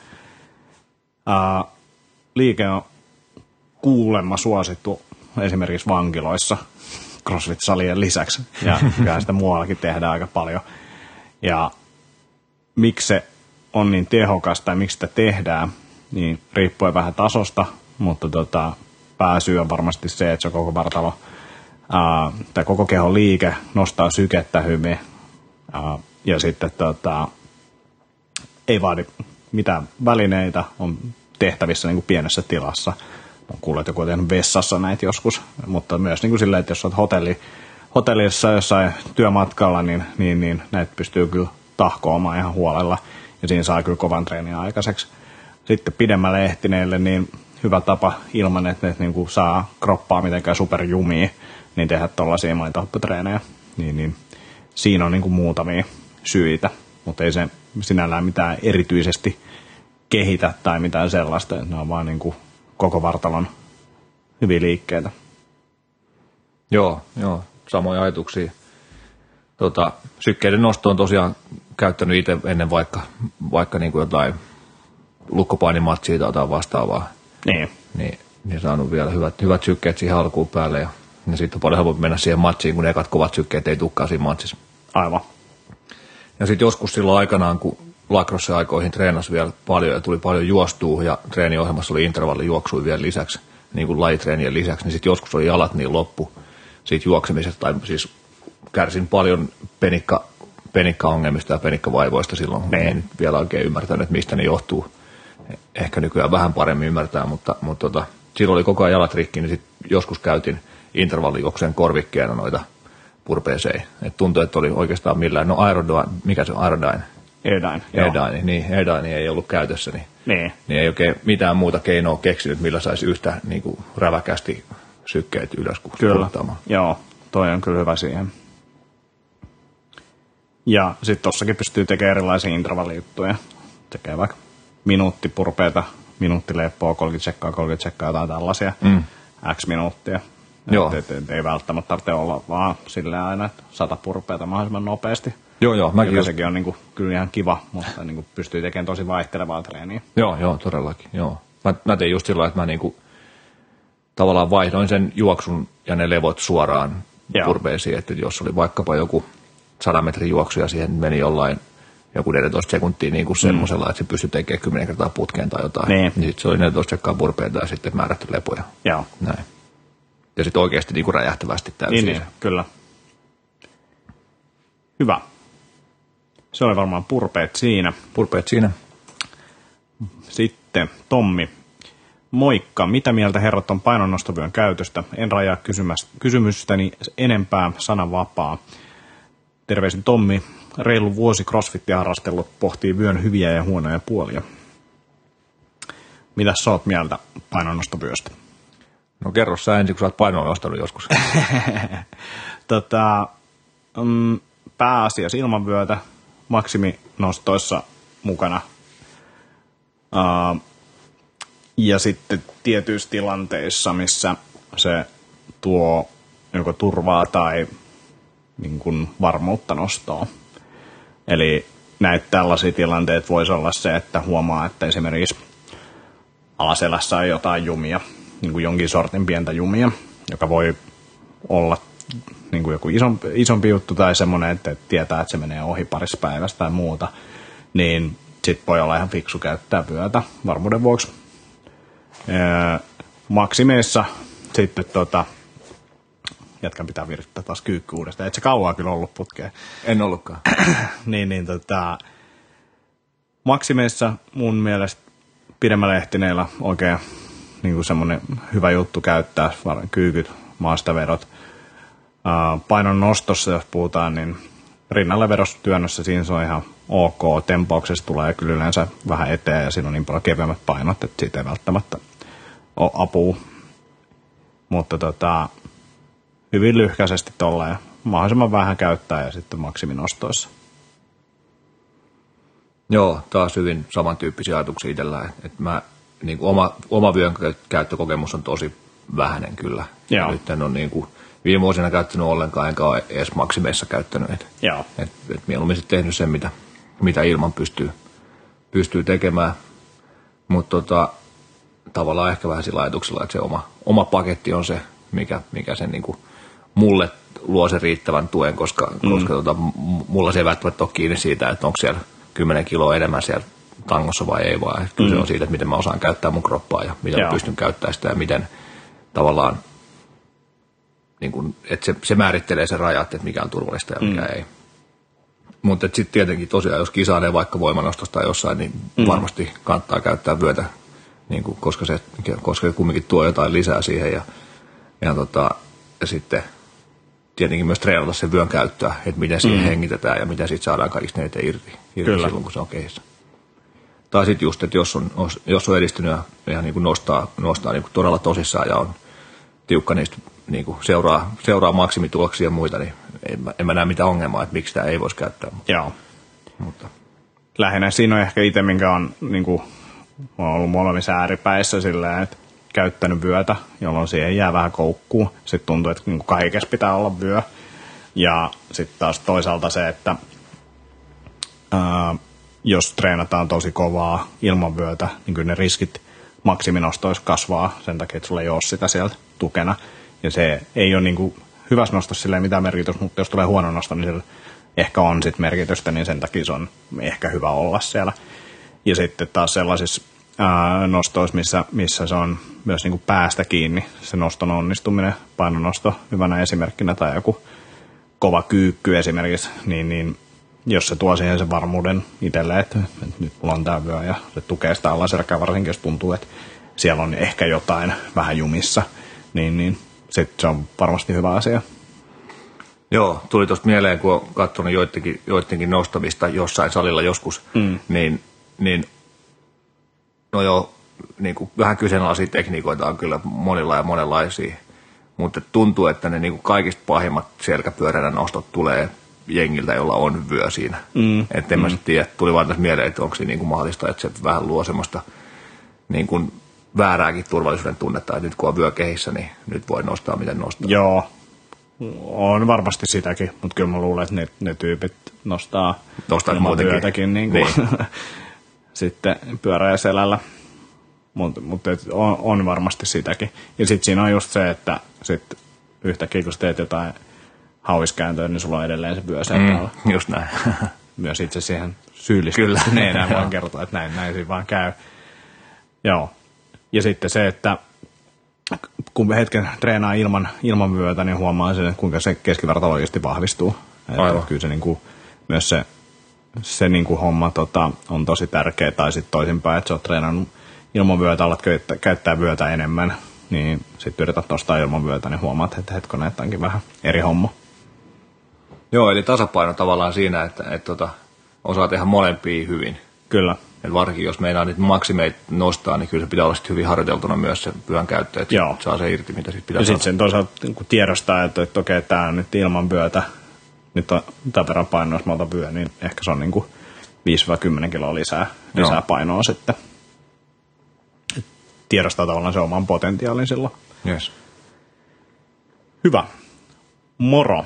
Ää, liike on kuulemma suosittu esimerkiksi vankiloissa CrossFit-salien lisäksi ja kyllä sitä muuallakin tehdään aika paljon. Ja miksi se on niin tehokas tai miksi sitä tehdään, niin riippuen vähän tasosta, mutta tota, pääsyy on varmasti se, että se koko vartalo ää, tai koko kehon liike nostaa sykettä hyvin ää, ja sitten tota, ei vaadi mitään välineitä, on tehtävissä niin kuin pienessä tilassa. Mä kuullut, että joku on tehnyt vessassa näitä joskus, mutta myös niin kuin silleen, että jos olet hotelli, hotellissa jossain työmatkalla, niin, niin, niin näitä pystyy kyllä tahkoamaan ihan huolella ja siinä saa kyllä kovan treenin aikaiseksi. Sitten pidemmälle ehtineille, niin hyvä tapa ilman, että ne niin kuin saa kroppaa mitenkään superjumia, niin tehdä tuollaisia maitohopputreenejä. Niin, niin siinä on niin kuin muutamia syitä, mutta ei se sinällään mitään erityisesti kehitä tai mitään sellaista. Ne on vaan niin kuin koko vartalon hyviä liikkeitä. Joo, joo, samoja ajatuksia. Tota, sykkeiden nosto on tosiaan käyttänyt itse ennen vaikka, vaikka niin kuin jotain lukkopainimatsia tai jotain vastaavaa, Niin, niin, niin saanut vielä hyvät, hyvät sykkeet siihen alkuun päälle ja, ja sitten on paljon helpompi mennä siihen matsiin, kun ne ekat kovat sykkeet ei tukkaa siinä matsissa. aivan. Ja sitten joskus silloin aikanaan, kun lacrosse aikoihin treenasi vielä paljon ja tuli paljon juostua ja treeniohjelmassa oli intervallijuoksui vielä lisäksi, niin kuin lajitreenien lisäksi, niin sitten joskus oli jalat niin loppu siitä juoksemisesta, tai siis kärsin paljon penikka, penikkaongelmista ja penikkavaivoista silloin. Niin. En vielä oikein ymmärtänyt, että mistä ne johtuu. Ehkä nykyään vähän paremmin ymmärtää, mutta, mutta tota, silloin oli koko ajan jalat rikki, niin sitten joskus käytin intervallijuokseen korvikkeena noita purpeeseen. Et tuntui, että oli oikeastaan millään, no Aerodyne, mikä se on Aerodyne? Joo. Aerodyne, niin Aerodyne ei ollut käytössä, niin, Niin. niin ei oikein mitään muuta keinoa keksinyt, millä saisi yhtä niin kuin, räväkästi sykkeet ylös kuin Kyllä, kuluttamaan. joo, toi on kyllä hyvä siihen. Ja sitten tossakin pystyy tekemään erilaisia intervallijuttuja. Tekee vaikka minuutti purpeita, minuutti leppoa, 30 sekkaa, 30 sekkaa, jotain tällaisia. Mm. X minuuttia. Joo. Et, et, et, ei välttämättä tarvitse olla vaan silleen aina, että sata purpeita mahdollisimman nopeasti. Joo, joo, mäkin just, sekin on niinku, kyllä ihan kiva, mutta niinku pystyy tekemään tosi vaihtelevaa treeniä. joo, joo, todellakin, joo. Mä, mä tein just sillä että mä niinku, tavallaan vaihdoin sen juoksun ja ne levot suoraan Joo. purpeisiin, että jos oli vaikkapa joku 100 metrin juoksu ja siihen meni jollain joku 14 sekuntia niin kuin semmoisella, että se pystyi tekemään 10 kertaa putkeen tai jotain. Niin. niin sit se oli 14 sekkaa purpeita ja sitten määrätty lepoja. Joo. Näin. Ja sitten oikeasti niin kuin räjähtävästi täysin. Niin, niin, kyllä. Hyvä. Se oli varmaan purpeet siinä. Purpeet siinä. Sitten Tommi. Moikka, mitä mieltä herrat on painonnostovyön käytöstä? En rajaa kysymäs- kysymystäni enempää, sana vapaa. Terveisin Tommi. Reilu vuosi crossfittia harrastellut pohtii vyön hyviä ja huonoja puolia. Mitäs sä oot mieltä painonnostovyöstä? No kerro sä ensin, kun sä oot painoa nostanut joskus. *laughs* tota, mm, pääasiassa ilman vyötä maksiminostoissa mukana. Uh, ja sitten tietyissä tilanteissa, missä se tuo joko turvaa tai niin kuin varmuutta nostoa. Eli näitä tällaisia tilanteita voisi olla se, että huomaa, että esimerkiksi alaselässä on jotain jumia, niin kuin jonkin sortin pientä jumia, joka voi olla niin kuin joku isompi, isompi juttu tai semmoinen, että tietää, että se menee ohi parissa päivästä tai muuta, niin sitten voi olla ihan fiksu käyttää vyötä varmuuden vuoksi. Öö, maksimeissa sitten tota, jätkän pitää virittää taas kyykky uudestaan. Et se kauaa kyllä ollut putkeen. En ollutkaan. *clears throat* niin, niin tota, maksimeissa mun mielestä pidemmällä ehtineillä oikein niin kuin semmoinen hyvä juttu käyttää, kyykyt, maastaverot. Painon nostossa, jos puhutaan, niin rinnalle verostyönnössä siinä se on ihan ok. Tempauksessa tulee kyllä yleensä vähän eteen ja siinä on niin paljon kevyemmät painot, että siitä ei välttämättä ole apua. Mutta tota, hyvin lyhkäisesti tuolla ja mahdollisimman vähän käyttää ja sitten maksiminostoissa. Joo, taas hyvin samantyyppisiä ajatuksia itsellä. Että mä, niin kuin oma, oma vyön käyttökokemus on tosi vähäinen kyllä. Joo. Nyt en ole niin kuin, viime vuosina käyttänyt ollenkaan, enkä ole edes maksimeissa käyttänyt. Et, Joo. Et, et mieluummin sitten tehnyt sen, mitä, mitä ilman pystyy, pystyy tekemään. Mutta tota, tavallaan ehkä vähän sillä ajatuksella, että se oma, oma paketti on se, mikä, mikä sen niin kuin mulle luo sen riittävän tuen, koska, mm. koska tota, mulla se ei välttämättä ole kiinni siitä, että onko siellä 10 kiloa enemmän siellä tangossa vai ei, vaan mm. se on siitä, että miten mä osaan käyttää mun kroppaa ja miten Joo. mä pystyn käyttämään sitä ja miten tavallaan, niin kun, että se, se määrittelee sen rajat, että mikä on turvallista ja mikä mm. ei. Mutta sitten tietenkin tosiaan, jos kisailee vaikka voimanostosta tai jossain, niin mm. varmasti kannattaa käyttää vyötä, niin kun, koska, se, koska se kumminkin tuo jotain lisää siihen ja, ja, tota, ja sitten tietenkin myös treenata sen vyön käyttöä, että miten siihen mm. hengitetään ja miten siitä saadaan kaikista eniten irti, irti Kyllä. silloin, kun se on kehissä. Tai sitten just, että jos on, jos on edistynyt ja ihan niin kuin nostaa, nostaa niin kuin todella tosissaan ja on tiukka niistä niin kuin seuraa, seuraa maksimituloksia ja muita, niin en mä, en mä näe mitään ongelmaa, että miksi sitä ei voisi käyttää. Joo. Mutta. Lähinnä siinä on ehkä itse, minkä on, niin kuin, on ollut molemmissa ääripäissä silleen, että käyttänyt vyötä, jolloin siihen jää vähän koukkuun. Sitten tuntuu, että niin kaikessa pitää olla vyö. Ja sitten taas toisaalta se, että ää, jos treenataan tosi kovaa ilman vyötä, niin kyllä ne riskit maksiminostoissa kasvaa sen takia, että sulla ei ole sitä sieltä tukena. Ja se ei ole niin kuin hyvässä nostossa silleen mitään merkitystä, mutta jos tulee huono nosto, niin sillä ehkä on sit merkitystä, niin sen takia se on ehkä hyvä olla siellä. Ja sitten taas sellaisissa ää, nostoissa, missä, missä se on myös niin kuin päästä kiinni, se noston onnistuminen, painonosto hyvänä esimerkkinä tai joku kova kyykky esimerkiksi, niin, niin jos se tuo siihen sen varmuuden itselle, että, että nyt mulla on tämä vyö ja se tukee sitä alaselkää varsinkin, jos tuntuu, että siellä on ehkä jotain vähän jumissa, niin, niin sitten se on varmasti hyvä asia. Joo, tuli tuosta mieleen, kun olen katsonut joidenkin, joidenkin nostamista jossain salilla joskus, mm. niin, niin no joo, niin kuin vähän kyseenalaisia tekniikoita on kyllä monilla ja monenlaisia, mutta tuntuu, että ne niin kuin kaikista pahimmat selkäpyöränä nostot tulee jengiltä, jolla on vyö siinä. Mm. Että en mm. mä tiedä, tuli vaan tässä mieleen, että onko se niin kuin mahdollista, että se vähän luo semmoista niin kuin väärääkin turvallisuuden tunnetta, että nyt kun on vyö kehissä, niin nyt voi nostaa miten nostaa. Joo, on varmasti sitäkin, mutta kyllä mä luulen, että ne, ne tyypit nostaa, nostaa muutenkin. vyötäkin niin kuin, *laughs* niin. Sitten pyörää selällä. Mutta mut on, on, varmasti sitäkin. Ja sitten siinä on just se, että sit yhtäkkiä kun teet jotain hauiskääntöä, niin sulla on edelleen se vyö mm, Just näin. *laughs* Myös itse siihen. Ne enää vaan kertoa, että näin, näin siinä vaan käy. Joo. Ja sitten se, että kun hetken treenaa ilman, ilman vyötä, niin huomaa sen, kuinka se keskivartalo oikeasti vahvistuu. Aivan. Että kyllä se niin kuin, myös se se niin kuin homma tota, on tosi tärkeä, tai sitten toisinpäin, että sä oot treenannut ilman vyötä, alat käyttää, käyttää vyötä enemmän, niin sitten yrität nostaa ilman vyötä, niin huomaat, että hetkonen, että onkin vähän eri homma. Joo, eli tasapaino tavallaan siinä, että, että, että tota, osaa tehdä molempia hyvin. Kyllä. Et varsinkin jos meinaa niitä maksimeita nostaa, niin kyllä se pitää olla hyvin harjoiteltuna myös se pyön käyttö, että Joo. saa se irti, mitä sitten pitää Ja sitten sen toisaalta niin tiedostaa, että, että okei, tämä on nyt ilman vyötä, nyt on tämän verran painoa, jos mä otan vyö, niin ehkä se on niin kuin 5-10 kiloa lisää, lisää painoa sitten. Tiedostaa tavallaan se oman potentiaalin silloin. Yes. Hyvä. Moro.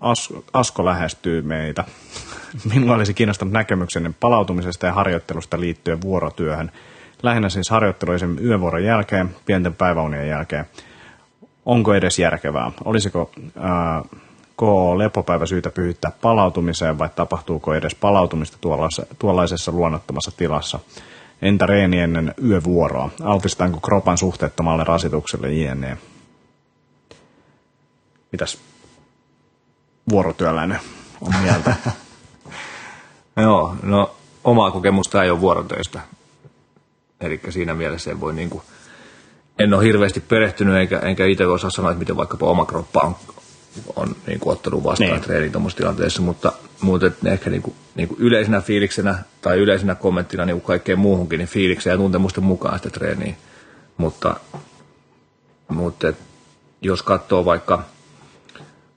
Asko, Asko lähestyy meitä. *laughs* Minulla olisi kiinnostanut näkemyksenne palautumisesta ja harjoittelusta liittyen vuorotyöhön. Lähinnä siis harjoitteluisen yövuoron jälkeen, pienten päiväunien jälkeen. Onko edes järkevää? Olisiko ää, lepopäivä syytä pyhittää palautumiseen vai tapahtuuko edes palautumista tuollaisessa luonnottomassa tilassa? Entä reeni ennen yövuoroa? Altistaanko kropan suhteettomalle rasitukselle jne? Mitäs vuorotyöläinen on mieltä? *laughs* Joo, no omaa kokemusta ei ole vuorotöistä. Eli siinä mielessä ei voi niin kuin, en ole hirveästi perehtynyt, enkä, enkä itse osaa sanoa, että miten vaikkapa oma kroppa on, on niin kuin ottanut vastaan niin. treenin tuommoisessa tilanteessa, mutta, mutta ehkä niin kuin, niin kuin yleisenä fiiliksenä tai yleisenä kommenttina niin kuin kaikkeen muuhunkin, niin fiiliksen ja tuntemusten mukaan sitä treeniä. Mutta, mutta jos katsoo vaikka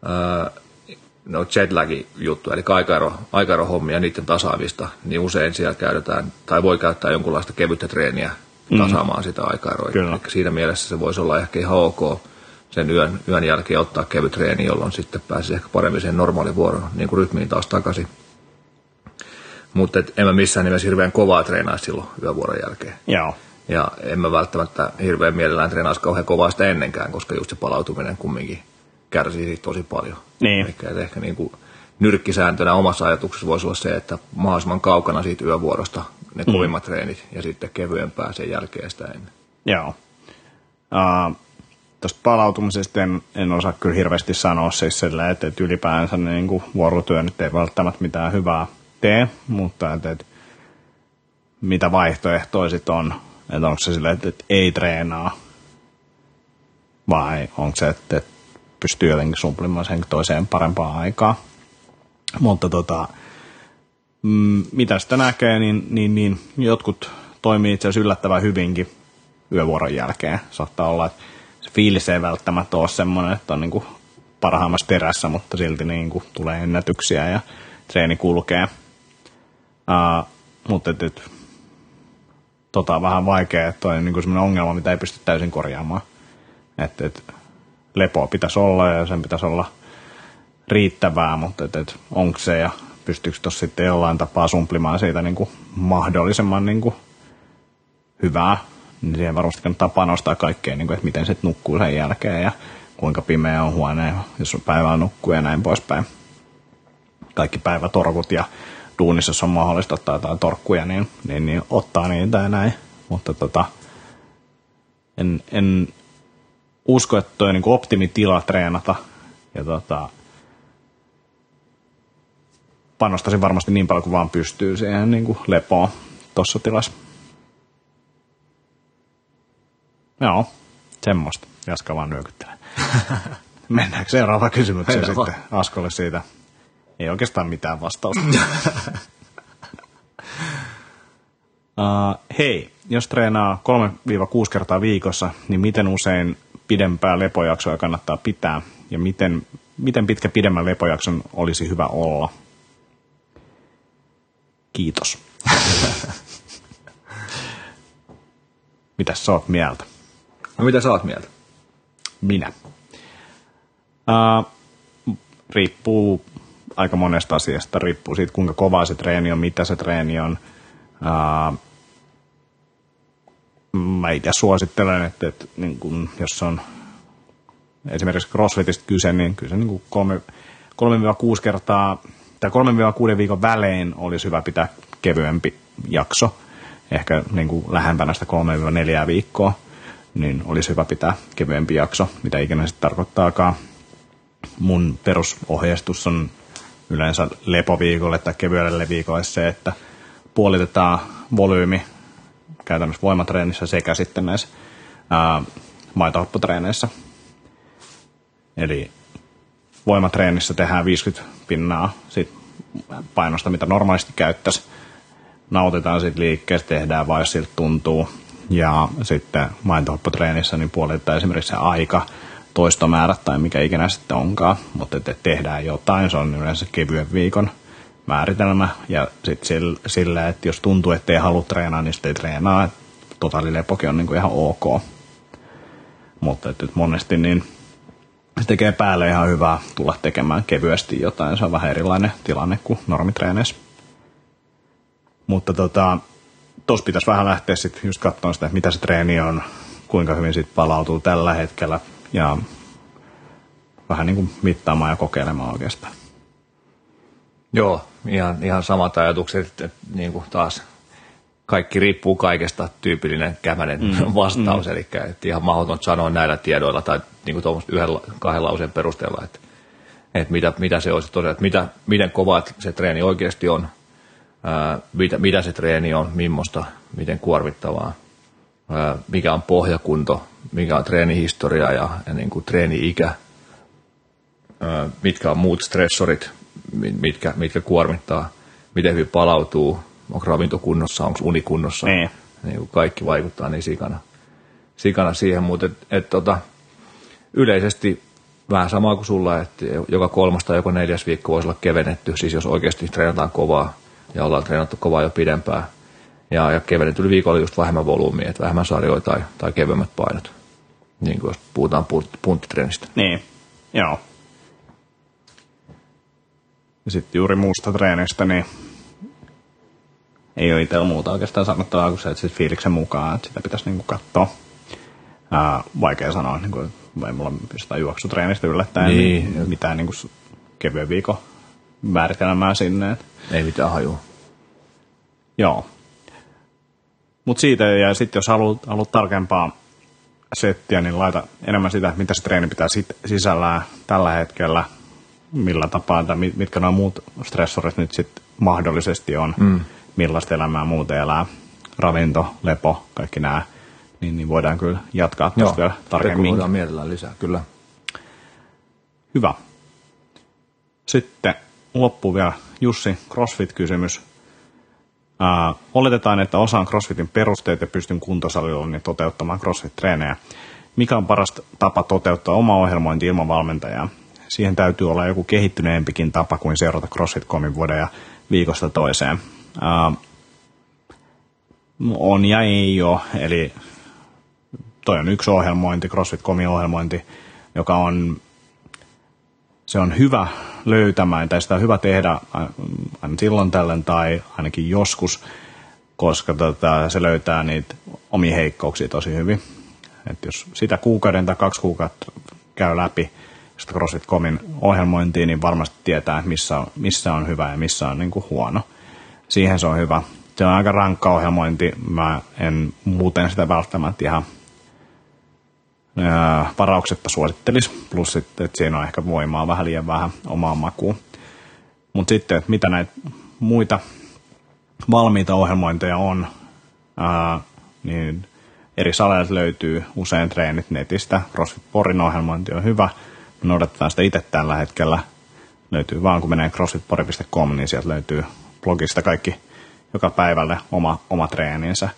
ää, no jetlagi juttu, eli aikaero, aikaerohommia niiden tasaavista, niin usein siellä käytetään, tai voi käyttää jonkunlaista kevyttä treeniä mm. tasaamaan mm. sitä aikaeroa. Siinä mielessä se voisi olla ehkä ihan ok sen yön, yön jälkeen ottaa kevyt treeni, jolloin sitten pääsisi ehkä paremmin sen normaali vuoron niin kuin rytmiin taas takaisin. Mutta en mä missään nimessä hirveän kovaa treenaa silloin yövuoron jälkeen. Joo. Ja en mä välttämättä hirveän mielellään treenaisi kauhean kovaa sitä ennenkään, koska just se palautuminen kumminkin kärsii siitä tosi paljon. Niin. Eli ehkä niin kuin nyrkkisääntönä omassa ajatuksessa voisi olla se, että mahdollisimman kaukana siitä yövuorosta ne mm. kovimmat treenit ja sitten kevyempää sen jälkeen sitä ennen. Joo. Uh, Tuosta palautumisesta en, en osaa kyllä hirveästi sanoa siis sillä, että, että ylipäänsä niin kuin vuorotyö nyt ei välttämättä mitään hyvää tee, mutta että, että mitä vaihtoehtoja sitten on, että onko se sillä, että, että ei treenaa vai onko se, että, että pystyy jotenkin suplimaan sen toiseen parempaa aikaa. Mutta tota, mm, mitä sitä näkee, niin, niin, niin jotkut toimii itse asiassa yllättävän hyvinkin yövuoron jälkeen. Saattaa olla, että fiilis ei välttämättä ole semmoinen, että on niin kuin parhaimmassa terässä, mutta silti niin kuin tulee ennätyksiä ja treeni kulkee. Uh, mutta et, et, tota vähän vaikea, että on niin semmoinen ongelma, mitä ei pysty täysin korjaamaan. Että et, lepoa pitäisi olla ja sen pitäisi olla riittävää, mutta et, et, onko se ja pystyykö tuossa sitten jollain tapaa sumplimaan siitä niin kuin mahdollisimman niin kuin hyvää, niin siihen varmasti kannattaa panostaa kaikkeen, niin kuin, että miten se nukkuu sen jälkeen ja kuinka pimeä on huone, jos on päivällä nukkuu ja näin poispäin. Kaikki päivätorkut ja duunissa, jos on mahdollista ottaa jotain torkkuja, niin, niin, niin ottaa niitä ja näin. Mutta tota, en, en usko, että toi on niin optimitila treenata. Ja tota, panostaisin varmasti niin paljon kuin vaan pystyy siihen niin kuin lepoon tuossa tilassa. Joo, semmoista. Jaska vaan nyökyttelee. *laughs* Mennäänkö seuraava kysymykseen Mennään sitten vaan. Askolle siitä? Ei oikeastaan mitään vastausta. *laughs* uh, hei, jos treenaa 3-6 kertaa viikossa, niin miten usein pidempää lepojaksoa kannattaa pitää ja miten, miten pitkä pidemmän lepojakson olisi hyvä olla? Kiitos. *laughs* mitä sä oot mieltä? No mitä sä oot mieltä? Minä. Uh, riippuu aika monesta asiasta. Riippuu siitä, kuinka kovaa se treeni on, mitä se treeni on. Uh, mä itse suosittelen, että, että niin kun, jos on esimerkiksi CrossFitista kyse, niin kyllä se niin 3-6 kertaa tai 3-6 viikon välein olisi hyvä pitää kevyempi jakso, ehkä niin kuin lähempänä sitä 3-4 viikkoa, niin olisi hyvä pitää kevyempi jakso, mitä ikinä sitten tarkoittaakaan. Mun perusohjeistus on yleensä lepoviikolle tai kevyelle viikolle se, että puolitetaan volyymi käytännössä voimatreenissä sekä sitten näissä maitohappotreeneissä. Eli voimatreenissä tehdään 50 pinnaa sit painosta, mitä normaalisti käyttäisi. Nautitaan siitä liikkeestä, tehdään vai jos siltä tuntuu. Ja sitten maitohappotreenissä niin puolitetaan esimerkiksi se aika, toistomäärät tai mikä ikinä sitten onkaan, mutta että tehdään jotain, se on yleensä kevyen viikon määritelmä. Ja sitten sillä, että jos tuntuu, että ei halua treenaa, niin sitten ei treenaa. Totaalilepokin on niin kuin ihan ok. Mutta että monesti niin se tekee päälle ihan hyvää tulla tekemään kevyesti jotain. Se on vähän erilainen tilanne kuin normitreeneissä. Mutta tota, tos pitäisi vähän lähteä sitten just katsomaan sitä, mitä se treeni on, kuinka hyvin siitä palautuu tällä hetkellä ja vähän niin kuin mittaamaan ja kokeilemaan oikeastaan. Joo, ihan, ihan samat ajatukset, että niin kuin taas kaikki riippuu kaikesta tyypillinen kämänen mm, *laughs* vastaus, mm. eli että ihan mahdoton sanoa näillä tiedoilla tai niin kuin yhden, kahden lauseen perusteella, että, että mitä, mitä se olisi tosiaan, että mitä, miten kova se treeni oikeasti on, ää, mitä, mitä se treeni on, millaista, miten kuormittavaa, ää, mikä on pohjakunto, mikä on treenihistoria ja, ja niin kuin treeni-ikä, ää, mitkä on muut stressorit, mitkä, mitkä kuormittaa, miten hyvin palautuu, onko ravinto kunnossa, onko uni kunnossa. Niin. niin kuin kaikki vaikuttaa niin sikana, sikana siihen, mutta et, et, tota, yleisesti vähän samaa kuin sulla, että joka kolmas tai joko neljäs viikko voisi olla kevennetty, siis jos oikeasti treenataan kovaa ja ollaan treenattu kovaa jo pidempään. Ja, ja kevennetyllä viikolla just vähemmän volyymia, että vähemmän sarjoja tai, tai kevyemmät painot, niin kuin jos puhutaan punttitreenistä. Niin, joo. Ja sitten juuri muusta treenistä, niin ei ole itsellä muuta oikeastaan sanottavaa kuin se, että sit fiiliksen mukaan, että sitä pitäisi niinku katsoa. Ää, vaikea sanoa, niin kuin, ei mulla jostain juoksutreenistä yllättäen niin. niin mitään niin kuin kevyen viikon määritelmää sinne. Ei mitään hajua. Joo. Mutta siitä, ja sitten jos haluat, haluat tarkempaa settiä, niin laita enemmän sitä, mitä se treeni pitää sit sisällään tällä hetkellä, millä tapaa, tai mitkä nuo muut stressorit nyt sitten mahdollisesti on. Mm millaista elämää muuten elää, ravinto, lepo, kaikki nämä, niin, niin voidaan kyllä jatkaa tuosta vielä tarkemmin. voidaan mielellään lisää, kyllä. Hyvä. Sitten loppu vielä Jussi, CrossFit-kysymys. Ää, oletetaan, että osaan CrossFitin perusteet ja pystyn kuntosalilla niin toteuttamaan CrossFit-treenejä. Mikä on paras tapa toteuttaa oma ohjelmointi ilman valmentajaa? Siihen täytyy olla joku kehittyneempikin tapa kuin seurata CrossFit-komin vuoden viikosta toiseen. Uh, on ja ei ole, eli toi on yksi ohjelmointi, CrossFit.comin ohjelmointi, joka on, se on hyvä löytämään, tai sitä on hyvä tehdä aina silloin tällöin tai ainakin joskus, koska tota, se löytää niitä omia heikkouksia tosi hyvin. Et jos sitä kuukauden tai kaksi kuukautta käy läpi sitä CrossFit.comin ohjelmointia, niin varmasti tietää, missä on, missä on hyvä ja missä on niin kuin huono siihen se on hyvä. Se on aika rankka ohjelmointi. Mä en muuten sitä välttämättä ihan ää, varauksetta suosittelisi. Plus sitten, että siinä on ehkä voimaa vähän liian vähän omaan makuun. Mutta sitten, että mitä näitä muita valmiita ohjelmointeja on, ää, niin eri saleilta löytyy usein treenit netistä. CrossFit Porin ohjelmointi on hyvä. Me noudatetaan sitä itse tällä hetkellä. Löytyy vaan, kun menee crossfitpori.com, niin sieltä löytyy blogista kaikki joka päivälle oma, oma treeninsä.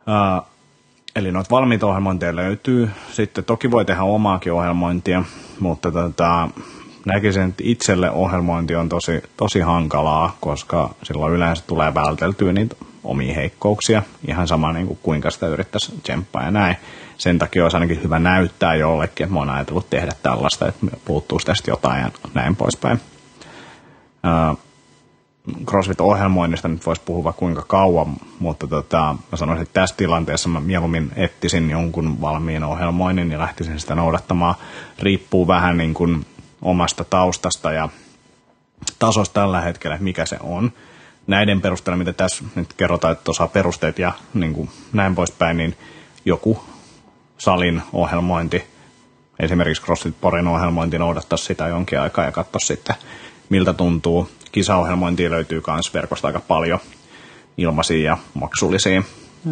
Uh, eli noita valmiita ohjelmointeja löytyy. Sitten toki voi tehdä omaakin ohjelmointia, mutta tota, näkisin, että itselle ohjelmointi on tosi, tosi hankalaa, koska silloin yleensä tulee välteltyä niitä omia heikkouksia. Ihan sama niin kuin kuinka sitä yrittäisi tsemppaa ja näin. Sen takia olisi ainakin hyvä näyttää jollekin, että mä oon ajatellut tehdä tällaista, että puuttuisi tästä jotain ja näin poispäin. Uh, CrossFit-ohjelmoinnista nyt voisi puhua kuinka kauan, mutta tota, mä sanoisin, että tässä tilanteessa mä mieluummin etsisin jonkun valmiin ohjelmoinnin ja lähtisin sitä noudattamaan. Riippuu vähän niin kuin omasta taustasta ja tasosta tällä hetkellä, että mikä se on. Näiden perusteella, mitä tässä nyt kerrotaan, että osaa perusteet ja niin kuin näin poispäin, niin joku salin ohjelmointi, esimerkiksi CrossFit Porin ohjelmointi, noudattaa sitä jonkin aikaa ja katsoa sitten, miltä tuntuu kisaohjelmointia löytyy myös verkosta aika paljon ilmaisia ja maksullisia.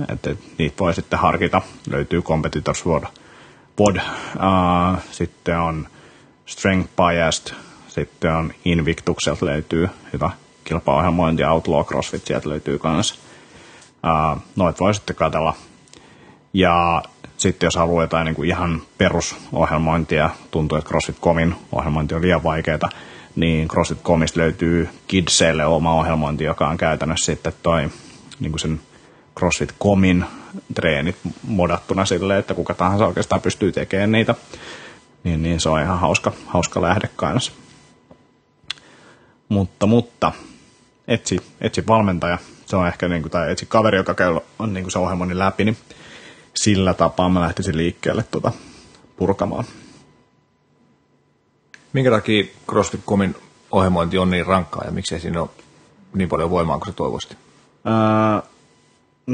Että niitä voi sitten harkita. Löytyy Competitors Pod, Pod uh, sitten on Strength Biased, sitten on Invictukselta löytyy hyvä kilpaohjelmointi, Outlaw CrossFit sieltä löytyy myös. Uh, noit voi sitten katsella. Ja sitten jos haluaa jotain niin kuin ihan perusohjelmointia, tuntuu, että CrossFit.comin ohjelmointi on liian vaikeaa, niin CrossFit Comista löytyy Kidselle oma ohjelmointi, joka on käytännössä sitten toi niin kuin sen CrossFit Comin treenit modattuna silleen, että kuka tahansa oikeastaan pystyy tekemään niitä. Niin, niin se on ihan hauska, hauska lähde kanssa. Mutta, mutta etsi, etsi valmentaja. Se on ehkä, niin kuin, tai etsi kaveri, joka käy on niin kuin se ohjelmoinnin läpi, niin sillä tapaa mä lähtisin liikkeelle tuota purkamaan. Minkä takia CrossFit.comin ohjelmointi on niin rankkaa ja miksei siinä ole niin paljon voimaa kuin se toivosti? Öö,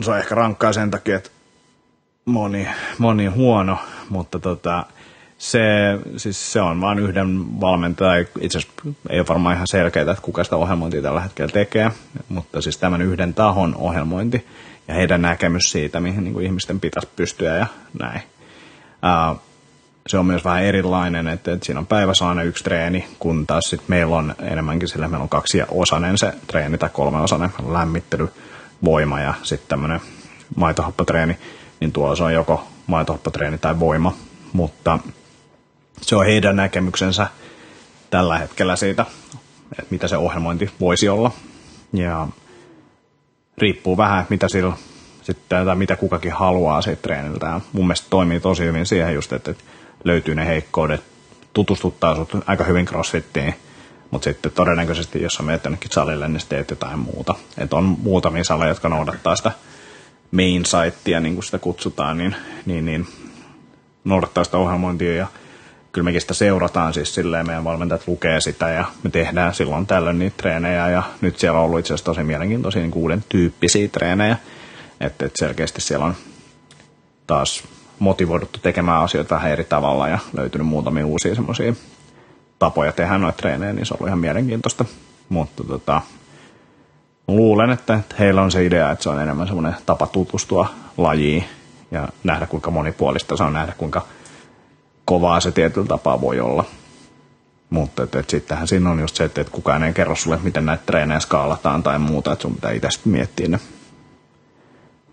se on ehkä rankkaa sen takia, että moni, moni huono, mutta tota, se, siis se on vain yhden valmentaja, itse asiassa ei ole varmaan ihan selkeää, että kuka sitä ohjelmointia tällä hetkellä tekee, mutta siis tämän yhden tahon ohjelmointi ja heidän näkemys siitä, mihin niin kuin ihmisten pitäisi pystyä ja näin. Se on myös vähän erilainen, että, että siinä on päivässä aina yksi treeni, kun taas sit meillä on enemmänkin sillä, meillä on kaksi osanen se treeni tai kolme osanen, lämmittely, voima ja sitten tämmöinen maitohappatreeni, niin tuolla se on joko maitohappatreeni tai voima, mutta se on heidän näkemyksensä tällä hetkellä siitä, että mitä se ohjelmointi voisi olla. Ja riippuu vähän, mitä sillä sitten, tai mitä kukakin haluaa siitä treeniltä. Ja mun mielestä toimii tosi hyvin siihen just, että, että löytyy ne heikkoudet, tutustuttaa sut aika hyvin crossfittiin, mutta sitten todennäköisesti, jos sä menet jonnekin salille, niin teet jotain muuta. Et on muutamia saleja, jotka noudattaa sitä main sitea, niin kuin sitä kutsutaan, niin, niin, niin noudattaa sitä ohjelmointia. Ja kyllä mekin sitä seurataan siis silleen, meidän valmentajat lukee sitä ja me tehdään silloin tällöin niitä treenejä. Ja nyt siellä on ollut itse asiassa tosi mielenkiintoisia niin uuden tyyppisiä treenejä, että et selkeästi siellä on taas motivoiduttu tekemään asioita vähän eri tavalla ja löytynyt muutamia uusia semmoisia tapoja tehdä noita treenejä, niin se on ollut ihan mielenkiintoista. Mutta tota, luulen, että heillä on se idea, että se on enemmän semmoinen tapa tutustua lajiin ja nähdä kuinka monipuolista se on, nähdä kuinka kovaa se tietyllä tapaa voi olla. Mutta et, et sittenhän siinä on just se, että et kukaan ei kerro sulle, miten näitä treenejä skaalataan tai muuta, että sun pitää itse miettiä ne.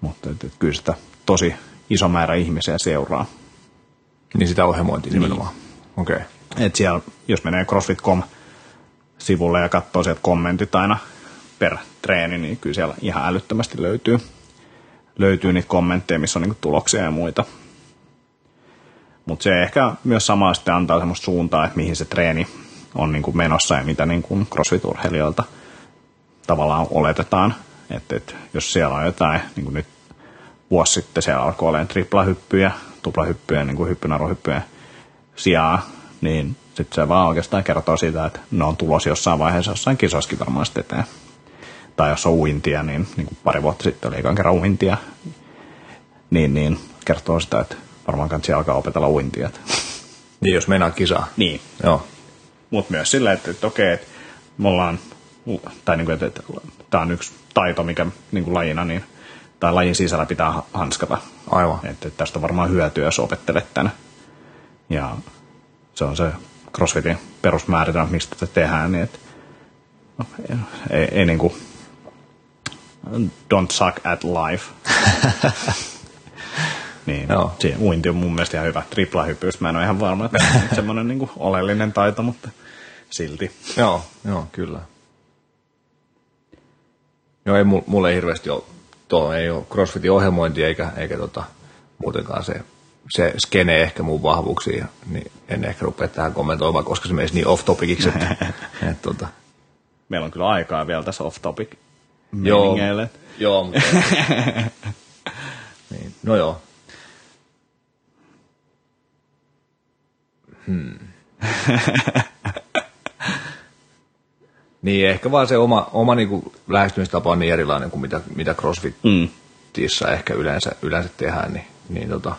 Mutta et, et kyllä sitä tosi iso määrä ihmisiä seuraa. Niin sitä ohjelmointia niin. nimenomaan. Okei. Okay. Et siellä, jos menee CrossFit.com sivulle ja katsoo sieltä kommentit aina per treeni, niin kyllä siellä ihan älyttömästi löytyy, löytyy niitä kommentteja, missä on niinku tuloksia ja muita. Mutta se ehkä myös samaa sitten antaa semmoista suuntaa, että mihin se treeni on niinku menossa ja mitä niinku CrossFit-urheilijoilta tavallaan oletetaan. Että et, jos siellä on jotain, niin kuin nyt vuosi sitten siellä alkoi olemaan triplahyppyjä, tuplahyppyjä, niin kuin hyppynaruhyppyjä sijaa, niin sitten se vaan oikeastaan kertoo siitä, että ne on tulos jossain vaiheessa jossain kisoissakin varmaan sitten eteen. Tai jos on uintia, niin, niin kuin pari vuotta sitten oli ekan kerran uintia, niin, niin kertoo sitä, että varmaan kannattaa alkaa opetella uintia. Niin, jos meinaa kisaa. Niin. Joo. Mutta myös sillä, että, että okei, että me ollaan, tai niin kuin, että, että tämä on yksi taito, mikä niin kuin lajina, niin tai lajin sisällä pitää hanskata. Aivan. Että, tästä on varmaan hyötyä, jos opettelet tänne. Ja se on se CrossFitin perusmääritelmä, mistä tätä tehdään, niin että no, ei, ei niin kuin, don't suck at life. *laughs* niin, Joo. Siinä uinti on mun mielestä ihan hyvä. Triplahyppyys, mä en ole ihan varma, että on semmoinen niin kuin oleellinen taito, mutta silti. Joo, joo, kyllä. Joo, ei, mulle ei hirveästi ole, tuo ei ole CrossFitin ohjelmointi eikä, eikä tota, muutenkaan se se skene ehkä mun vahvuuksia, niin en ehkä rupea tähän kommentoimaan, koska se menisi niin off-topiciksi. Että, *laughs* et, tota. Meillä on kyllä aikaa vielä tässä off-topic Joo, joo mutta... *laughs* niin, no joo. Hmm. *laughs* niin, ehkä vaan se oma, oma niin lähestymistapa on niin erilainen kuin mitä, mitä CrossFitissa mm. ehkä yleensä, yleensä tehdään, niin, niin tota,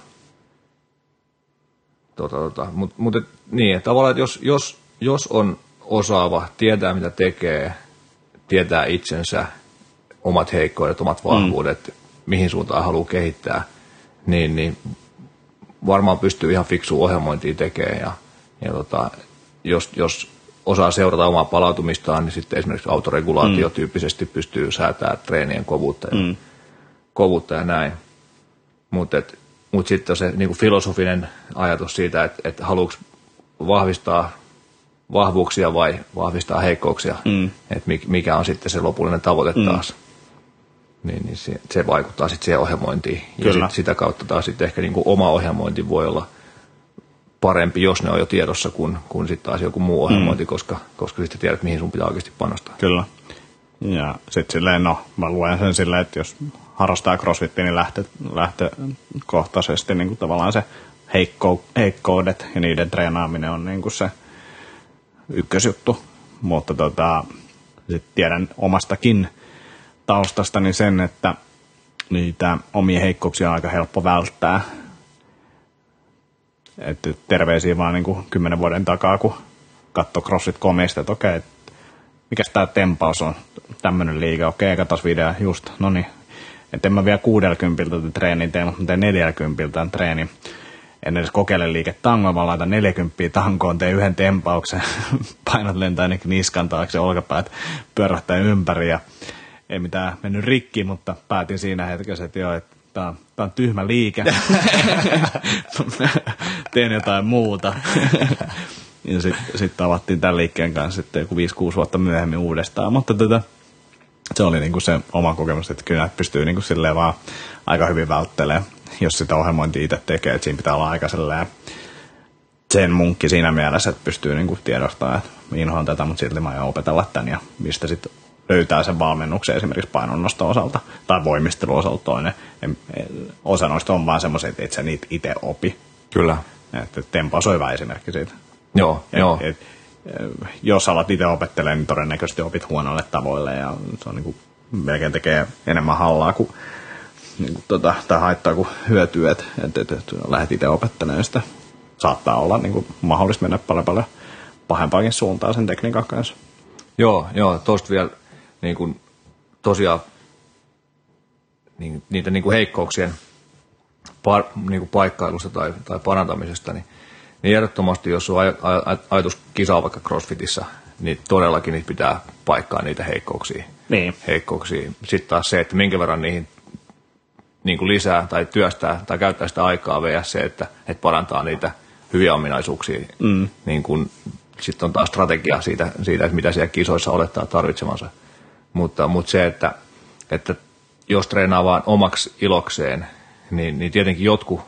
Tota, tota, Mutta mut, niin, että tavallaan, että jos, jos, jos on osaava, tietää mitä tekee, tietää itsensä, omat heikkoudet, omat mm. vahvuudet, mm. mihin suuntaan haluaa kehittää, niin, niin varmaan pystyy ihan fiksu ohjelmointia tekemään. Ja, ja tota, jos, jos osaa seurata omaa palautumistaan, niin sitten esimerkiksi autoregulaatio mm. tyyppisesti pystyy säätämään treenien kovuutta ja, mm. kovuutta ja näin. Mutta mutta sitten se niin filosofinen ajatus siitä, että, että haluatko vahvistaa vahvuuksia vai vahvistaa heikkouksia, mm. että mikä on sitten se lopullinen tavoite mm. taas. Niin, niin se, se vaikuttaa sitten siihen ohjelmointiin. Kyllä. Ja sit, sitä kautta taas sitten ehkä niin kuin oma ohjelmointi voi olla parempi, jos ne on jo tiedossa, kuin, kuin sitten taas joku muu ohjelmointi, mm. koska, koska sitten tiedät, mihin sun pitää oikeasti panostaa. Kyllä. Ja sitten silleen, no, mä luen sen silleen, että jos harrastaa crossfittiä, niin lähtö, lähtökohtaisesti niin kuin tavallaan se heikko, heikkoudet ja niiden treenaaminen on niin kuin se ykkösjuttu. Mutta tota, sit tiedän omastakin taustastani sen, että niitä omia heikkouksia on aika helppo välttää. Että terveisiä vaan niin kuin kymmenen vuoden takaa, kun katsoi CrossFit komista, että okei, okay, mikä tämä tempaus on, tämmöinen liike, okei, okay, katos video, just, no niin, että en mä vielä 60 treenin tee, mutta teen 40 treenin. En edes kokeile liike tangoa, vaan laitan 40 tankoon, teen yhden tempauksen, *laughs* painat lentää ainakin niskan taakse, olkapäät pyörähtää ympäri ja ei mitään mennyt rikki, mutta päätin siinä hetkessä, että joo, että tämä on, tää on tyhmä liike. *laughs* Teen jotain muuta. *laughs* ja sitten sit tavattiin tämän liikkeen kanssa sitten joku 5-6 vuotta myöhemmin uudestaan. Mutta tätä, se oli niinku se oma kokemus, että kyllä pystyy niinku silleen vaan aika hyvin välttelemään, jos sitä ohjelmointi itse tekee, että siinä pitää olla aika sen munkki siinä mielessä, että pystyy niinku tiedostamaan, että inhoan tätä, mutta silti mä aion opetella tämän ja mistä sitten löytää sen valmennuksen esimerkiksi painonnosto osalta tai voimistelu osalta toinen. Osa noista on vaan semmoisia, että et sä niitä itse opi. Kyllä. Että tempaus on hyvä esimerkki siitä. Joo, et, joo. Et, jos alat itse opettelemaan, niin todennäköisesti opit huonoille tavoille ja se on niin kuin, melkein tekee enemmän hallaa kuin, niin kuin tota, tai haittaa kuin hyötyä, että et, et, et, lähdet itse opettelemaan sitä. Saattaa olla niin kuin, mahdollista mennä paljon paljon pahempaakin suuntaan sen tekniikan kanssa. Joo, joo, tuosta vielä niin kuin, tosiaan niin, niitä niin kuin heikkouksien par, niin kuin paikkailusta tai, tai parantamisesta, niin, niin ehdottomasti, jos on aj, aj, ajatus kisaa vaikka CrossFitissa, niin todellakin niitä pitää paikkaa niitä heikkouksia. Niin. heikkouksia. Sitten taas se, että minkä verran niihin niin kuin lisää tai työstää tai käyttää sitä aikaa vs. se, että, että parantaa niitä hyviä ominaisuuksia. Mm. Niin kuin, sitten on taas strategia siitä, siitä, että mitä siellä kisoissa olettaa tarvitsemansa. Mutta, mutta se, että, että jos treenaa vaan omaksi ilokseen, niin, niin tietenkin jotkut,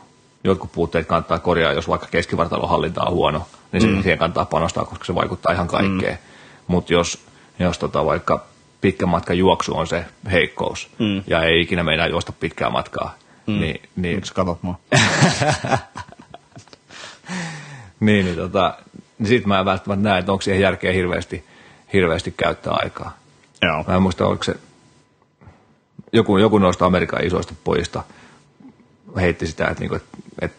jotkut puutteet kannattaa korjaa, jos vaikka keskivartalon hallinta on huono, niin mm. siihen kannattaa panostaa, koska se vaikuttaa ihan kaikkeen. Mm. Mutta jos, jos tota vaikka pitkä matka juoksu on se heikkous, mm. ja ei ikinä meinaa juosta pitkää matkaa, mm. niin... niin Miksi katot mua? *laughs* niin, niin, tota, niin sitten mä en välttämättä näe, että onko siihen järkeä hirveästi, hirveästi käyttää aikaa. Joo. Mä en muista, oliko se joku, joku noista Amerikan isoista pojista heitti sitä, että, niinku, että, että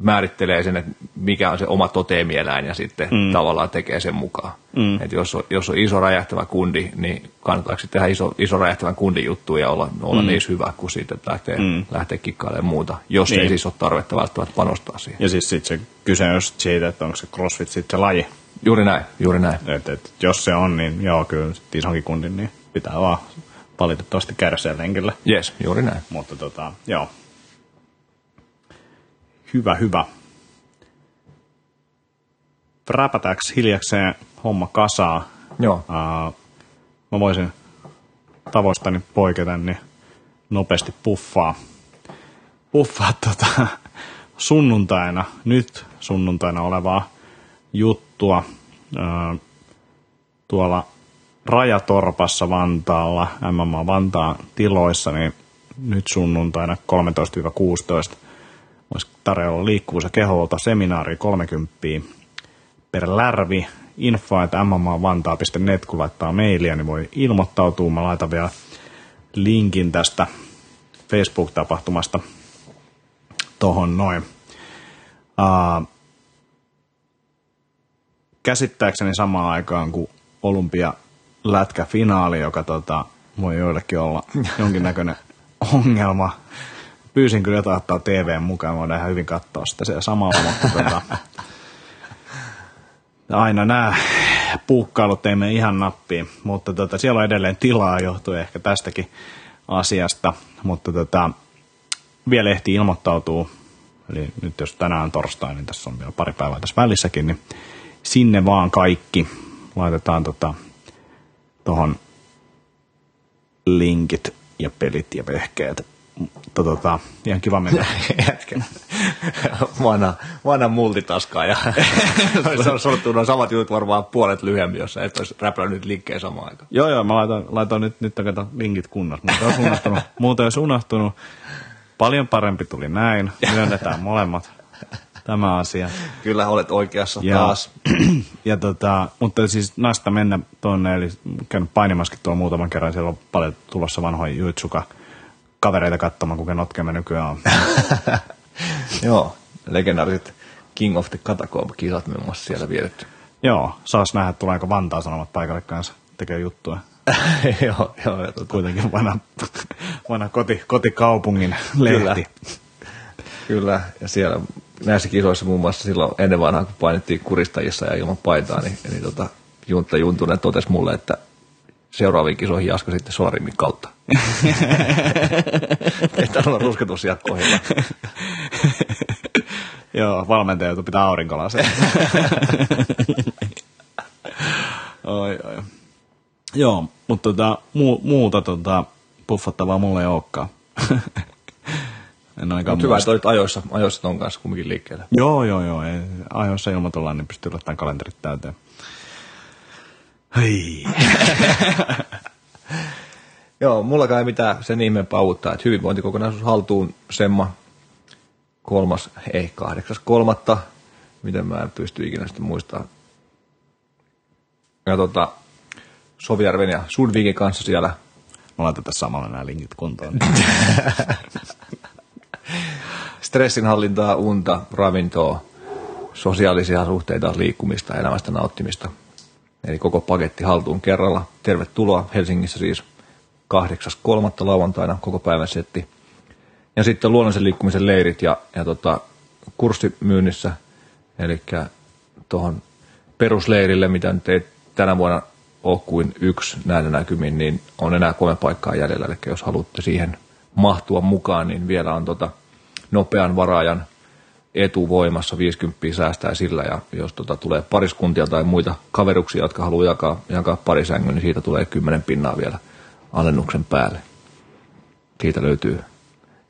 määrittelee sen, että mikä on se oma toteemieläin ja sitten mm. tavallaan tekee sen mukaan. Mm. Että jos on, jos on iso räjähtävä kundi, niin kannattaako tehdä iso, iso räjähtävän kundin juttu ja olla, olla mm. niin hyvä kuin siitä, että lähtee, mm. lähtee kikkailemaan muuta, jos niin. ei siis ole tarvetta välttämättä panostaa siihen. Ja siis sitten se kyse on siitä, että onko se crossfit sitten se laji. Juuri näin, juuri näin. Et, et, jos se on, niin joo, kyllä isonkin kundin, niin pitää vaan valitettavasti siellä lenkillä. Yes, juuri näin. Mutta tota, joo. Hyvä, hyvä. Räpätääks hiljakseen homma kasaa? Joo. Uh, mä voisin tavoistani poiketa, niin nopeasti puffaa. Puffaa tota, *laughs* sunnuntaina, nyt sunnuntaina olevaa juttua uh, tuolla Rajatorpassa Vantaalla, MMA Vantaan tiloissa, niin nyt sunnuntaina 13-16 olisi tarjolla liikkuvuus- ja keholta seminaari 30 per lärvi. Info, että mmvantaa.net, kun laittaa mailia, niin voi ilmoittautua. Mä laitan vielä linkin tästä Facebook-tapahtumasta tohon noin. Uh, käsittääkseni samaan aikaan kuin olympia lätkäfinaali, joka tota, voi joillekin olla jonkinnäköinen *laughs* ongelma. Pyysin kyllä jotain ottaa TVn mukaan, voidaan ihan hyvin katsoa sitä siellä samalla, mutta tota, aina nämä puukkailut ei mene ihan nappiin, mutta tota, siellä on edelleen tilaa johtuen ehkä tästäkin asiasta, mutta tota, vielä ehtii ilmoittautuu, eli nyt jos tänään on torstai, niin tässä on vielä pari päivää tässä välissäkin, niin sinne vaan kaikki laitetaan tota, tuohon linkit ja pelit ja vehkeet. Tota, tota, ihan kiva mennä. *laughs* vanha, vanha multitaskaa ja *laughs* se on sorttu noin samat jutut varmaan puolet lyhyemmin, jos et olisi räplännyt linkkejä samaan aikaan. Joo, joo, mä laitan, laitan nyt, nyt kato, linkit kunnossa. Muuta olisi unohtunut. Muuta olisi unohtunut. Paljon parempi tuli näin. Myönnetään molemmat. Tämä asia. Kyllä olet oikeassa Ja, taas. *clears throat* ja tota, mutta siis nasta mennä tuonne, eli käynyt painimaskin tuolla muutaman kerran, siellä on paljon tulossa vanhoja juitsuka kavereita katsomaan, kuinka notkemme nykyään on. *laughs* Joo, legendaariset King of the Catacomb-kisat muun muassa siellä vietetty. Joo, saas nähdä, tuleeko Vantaa Sanomat paikalle kanssa tekee juttua. *laughs* joo, joo, ja tota, Kuitenkin vanha, vanha koti, kotikaupungin lehti. Kyllä. Kyllä, ja siellä näissä kisoissa muun muassa silloin ennen vanhaa, kun painettiin kuristajissa ja ilman paitaa, niin, niin tota, Juntta Juntunen totesi mulle, että seuraaviin kisoihin Jaska sitten Solarimin kautta. *laughs* Ei täällä ole rusketusjakkoihin. *laughs* Joo, valmentaja joutuu pitää aurinkolaseja. *laughs* oi, oi. Joo, mutta tota, muu, muuta tota, puffattavaa mulle ei olekaan. En ainakaan Mutta hyvä, että olit ajoissa, ajoissa ton kanssa kumminkin liikkeelle. Joo, joo, joo. Ei, ajoissa ilmoitellaan, niin pystyy laittamaan kalenterit täyteen. Hei. *laughs* Joo, mulla ei mitään sen ihmeempää uutta, että hyvinvointikokonaisuus haltuun Semma kolmas, ei kahdeksas kolmatta, miten mä en pysty ikinä sitä muistaa. Ja tota, Sovijärven ja Sundvikin kanssa siellä Mä laitan tässä samalla nämä linkit kuntoon. *laughs* stressinhallintaa, unta, ravintoa, sosiaalisia suhteita, liikkumista, elämästä nauttimista. Eli koko paketti haltuun kerralla. Tervetuloa Helsingissä siis 8.3. lauantaina koko päivän setti. Ja sitten luonnollisen liikkumisen leirit ja, ja tota, kurssimyynnissä, eli tuohon perusleirille, mitä nyt ei tänä vuonna ole kuin yksi näillä näkymin, niin on enää kolme paikkaa jäljellä. Eli jos haluatte siihen mahtua mukaan, niin vielä on tota nopean varaajan etuvoimassa 50 säästää sillä, ja jos tota tulee pariskuntia tai muita kaveruksia, jotka haluaa jakaa, jakaa parisängyn, niin siitä tulee 10 pinnaa vielä alennuksen päälle. Siitä löytyy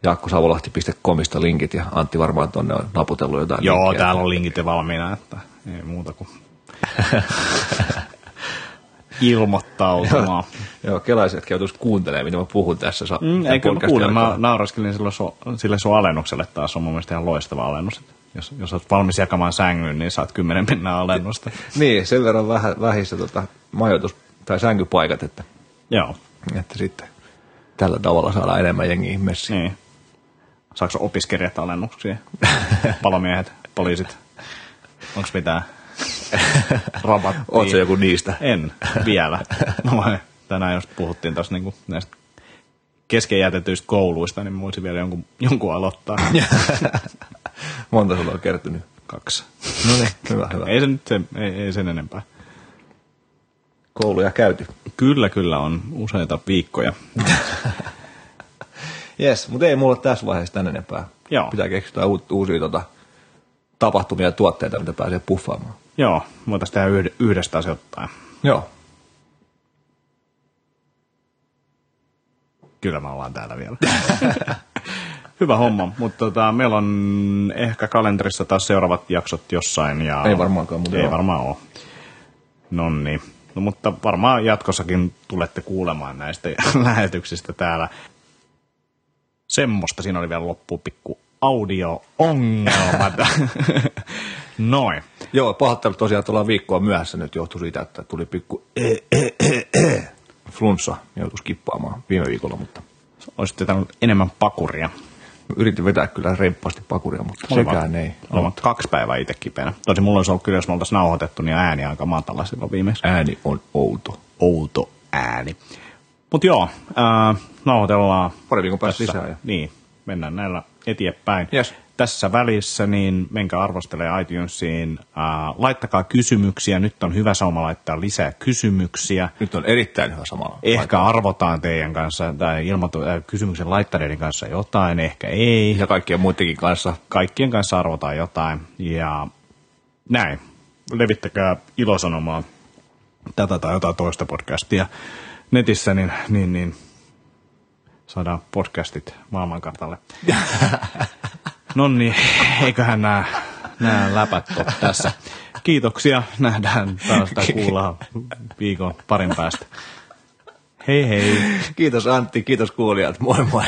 jaakkosavolahti.comista linkit, ja Antti varmaan tuonne on naputellut jotain joo, linkkejä. täällä on linkit jo valmiina, että ei muuta kuin *laughs* ilmoittautumaan. *laughs* Joo, kelaisetkin joutuisi kuuntelemaan, mitä mä puhun tässä. sa- Mm, eikö mä kuulen, mä nauraskelin sille sun alennukselle taas, on mun mielestä ihan loistava alennus. Jos, jos olet valmis jakamaan sängyn, niin saat 10 pinnaa alennusta. *laughs* Niin, sen verran vähän, vähissä tota, majoitus- tai sänkypaikat, että, Joo, että sitten tällä tavalla saadaan enemmän jengiä messiin. niin. Saako opiskelijat alennuksia? *laughs* Palomiehet, poliisit? Onko mitään *laughs* rabattia? Oletko joku niistä? En vielä. No, tänään just puhuttiin tuossa niinku näistä kesken jätetyistä kouluista, niin voisin vielä jonkun, jonkun aloittaa. *laughs* Monta sulla on kertynyt? Kaksi. No niin, hyvä, hyvä. Ei, se nyt se, ei, ei sen enempää. Kouluja käyty. Kyllä, kyllä on useita viikkoja. *laughs* Jes, mutta ei mulla tässä vaiheessa tän enempää. Joo. Pitää keksiä uusia tota, tapahtumia ja tuotteita, mitä pääsee puffaamaan. Joo, voitaisiin tehdä yhd- yhdestä asioittain. Joo. Kyllä me ollaan täällä vielä. *laughs* Hyvä homma, mutta tota, meillä on ehkä kalenterissa taas seuraavat jaksot jossain. Ja Ei varmaankaan, mutta Ei joo. varmaan ole. No niin. No, mutta varmaan jatkossakin tulette kuulemaan näistä *laughs* lähetyksistä täällä. Semmoista siinä oli vielä loppuun pikku audio-ongelmat. *laughs* Noin. Joo, pahoittelut tosiaan, että ollaan viikkoa myöhässä nyt johtui siitä, että tuli pikku e, e, e, e, flunssa. Joutui skippaamaan viime viikolla, mutta Olisitte tainnut enemmän pakuria. yritin vetää kyllä reippaasti pakuria, mutta sekään ei. Olen kaksi päivää itse kipeänä. Tosi mulla olisi ollut kyllä, jos me oltaisiin nauhoitettu, niin ääni aika matala silloin viimeksi. Ääni on outo. Outo ääni. Mutta joo, ää, nauhoitellaan. Pari viikon päästä lisää. Ja. Niin, mennään näillä eteenpäin. Yes. Tässä välissä niin menkää arvostelee iTunesiin. Ää, laittakaa kysymyksiä. Nyt on hyvä sauma laittaa lisää kysymyksiä. Nyt on erittäin hyvä samalla. Ehkä arvotaan teidän kanssa tai ilmoitu, äh, kysymyksen laittaneiden kanssa jotain, ehkä ei. Ja kaikkien muidenkin kanssa. Kaikkien kanssa arvotaan jotain. Ja näin. Levittäkää ilosanomaa tätä tai jotain toista podcastia netissä, niin, niin, niin saadaan podcastit maailmankartalle. *laughs* no niin, eiköhän nämä, nämä läpät ole tässä. Kiitoksia, nähdään taas tai kuullaan viikon parin päästä. Hei hei. Kiitos Antti, kiitos kuulijat. Moi moi.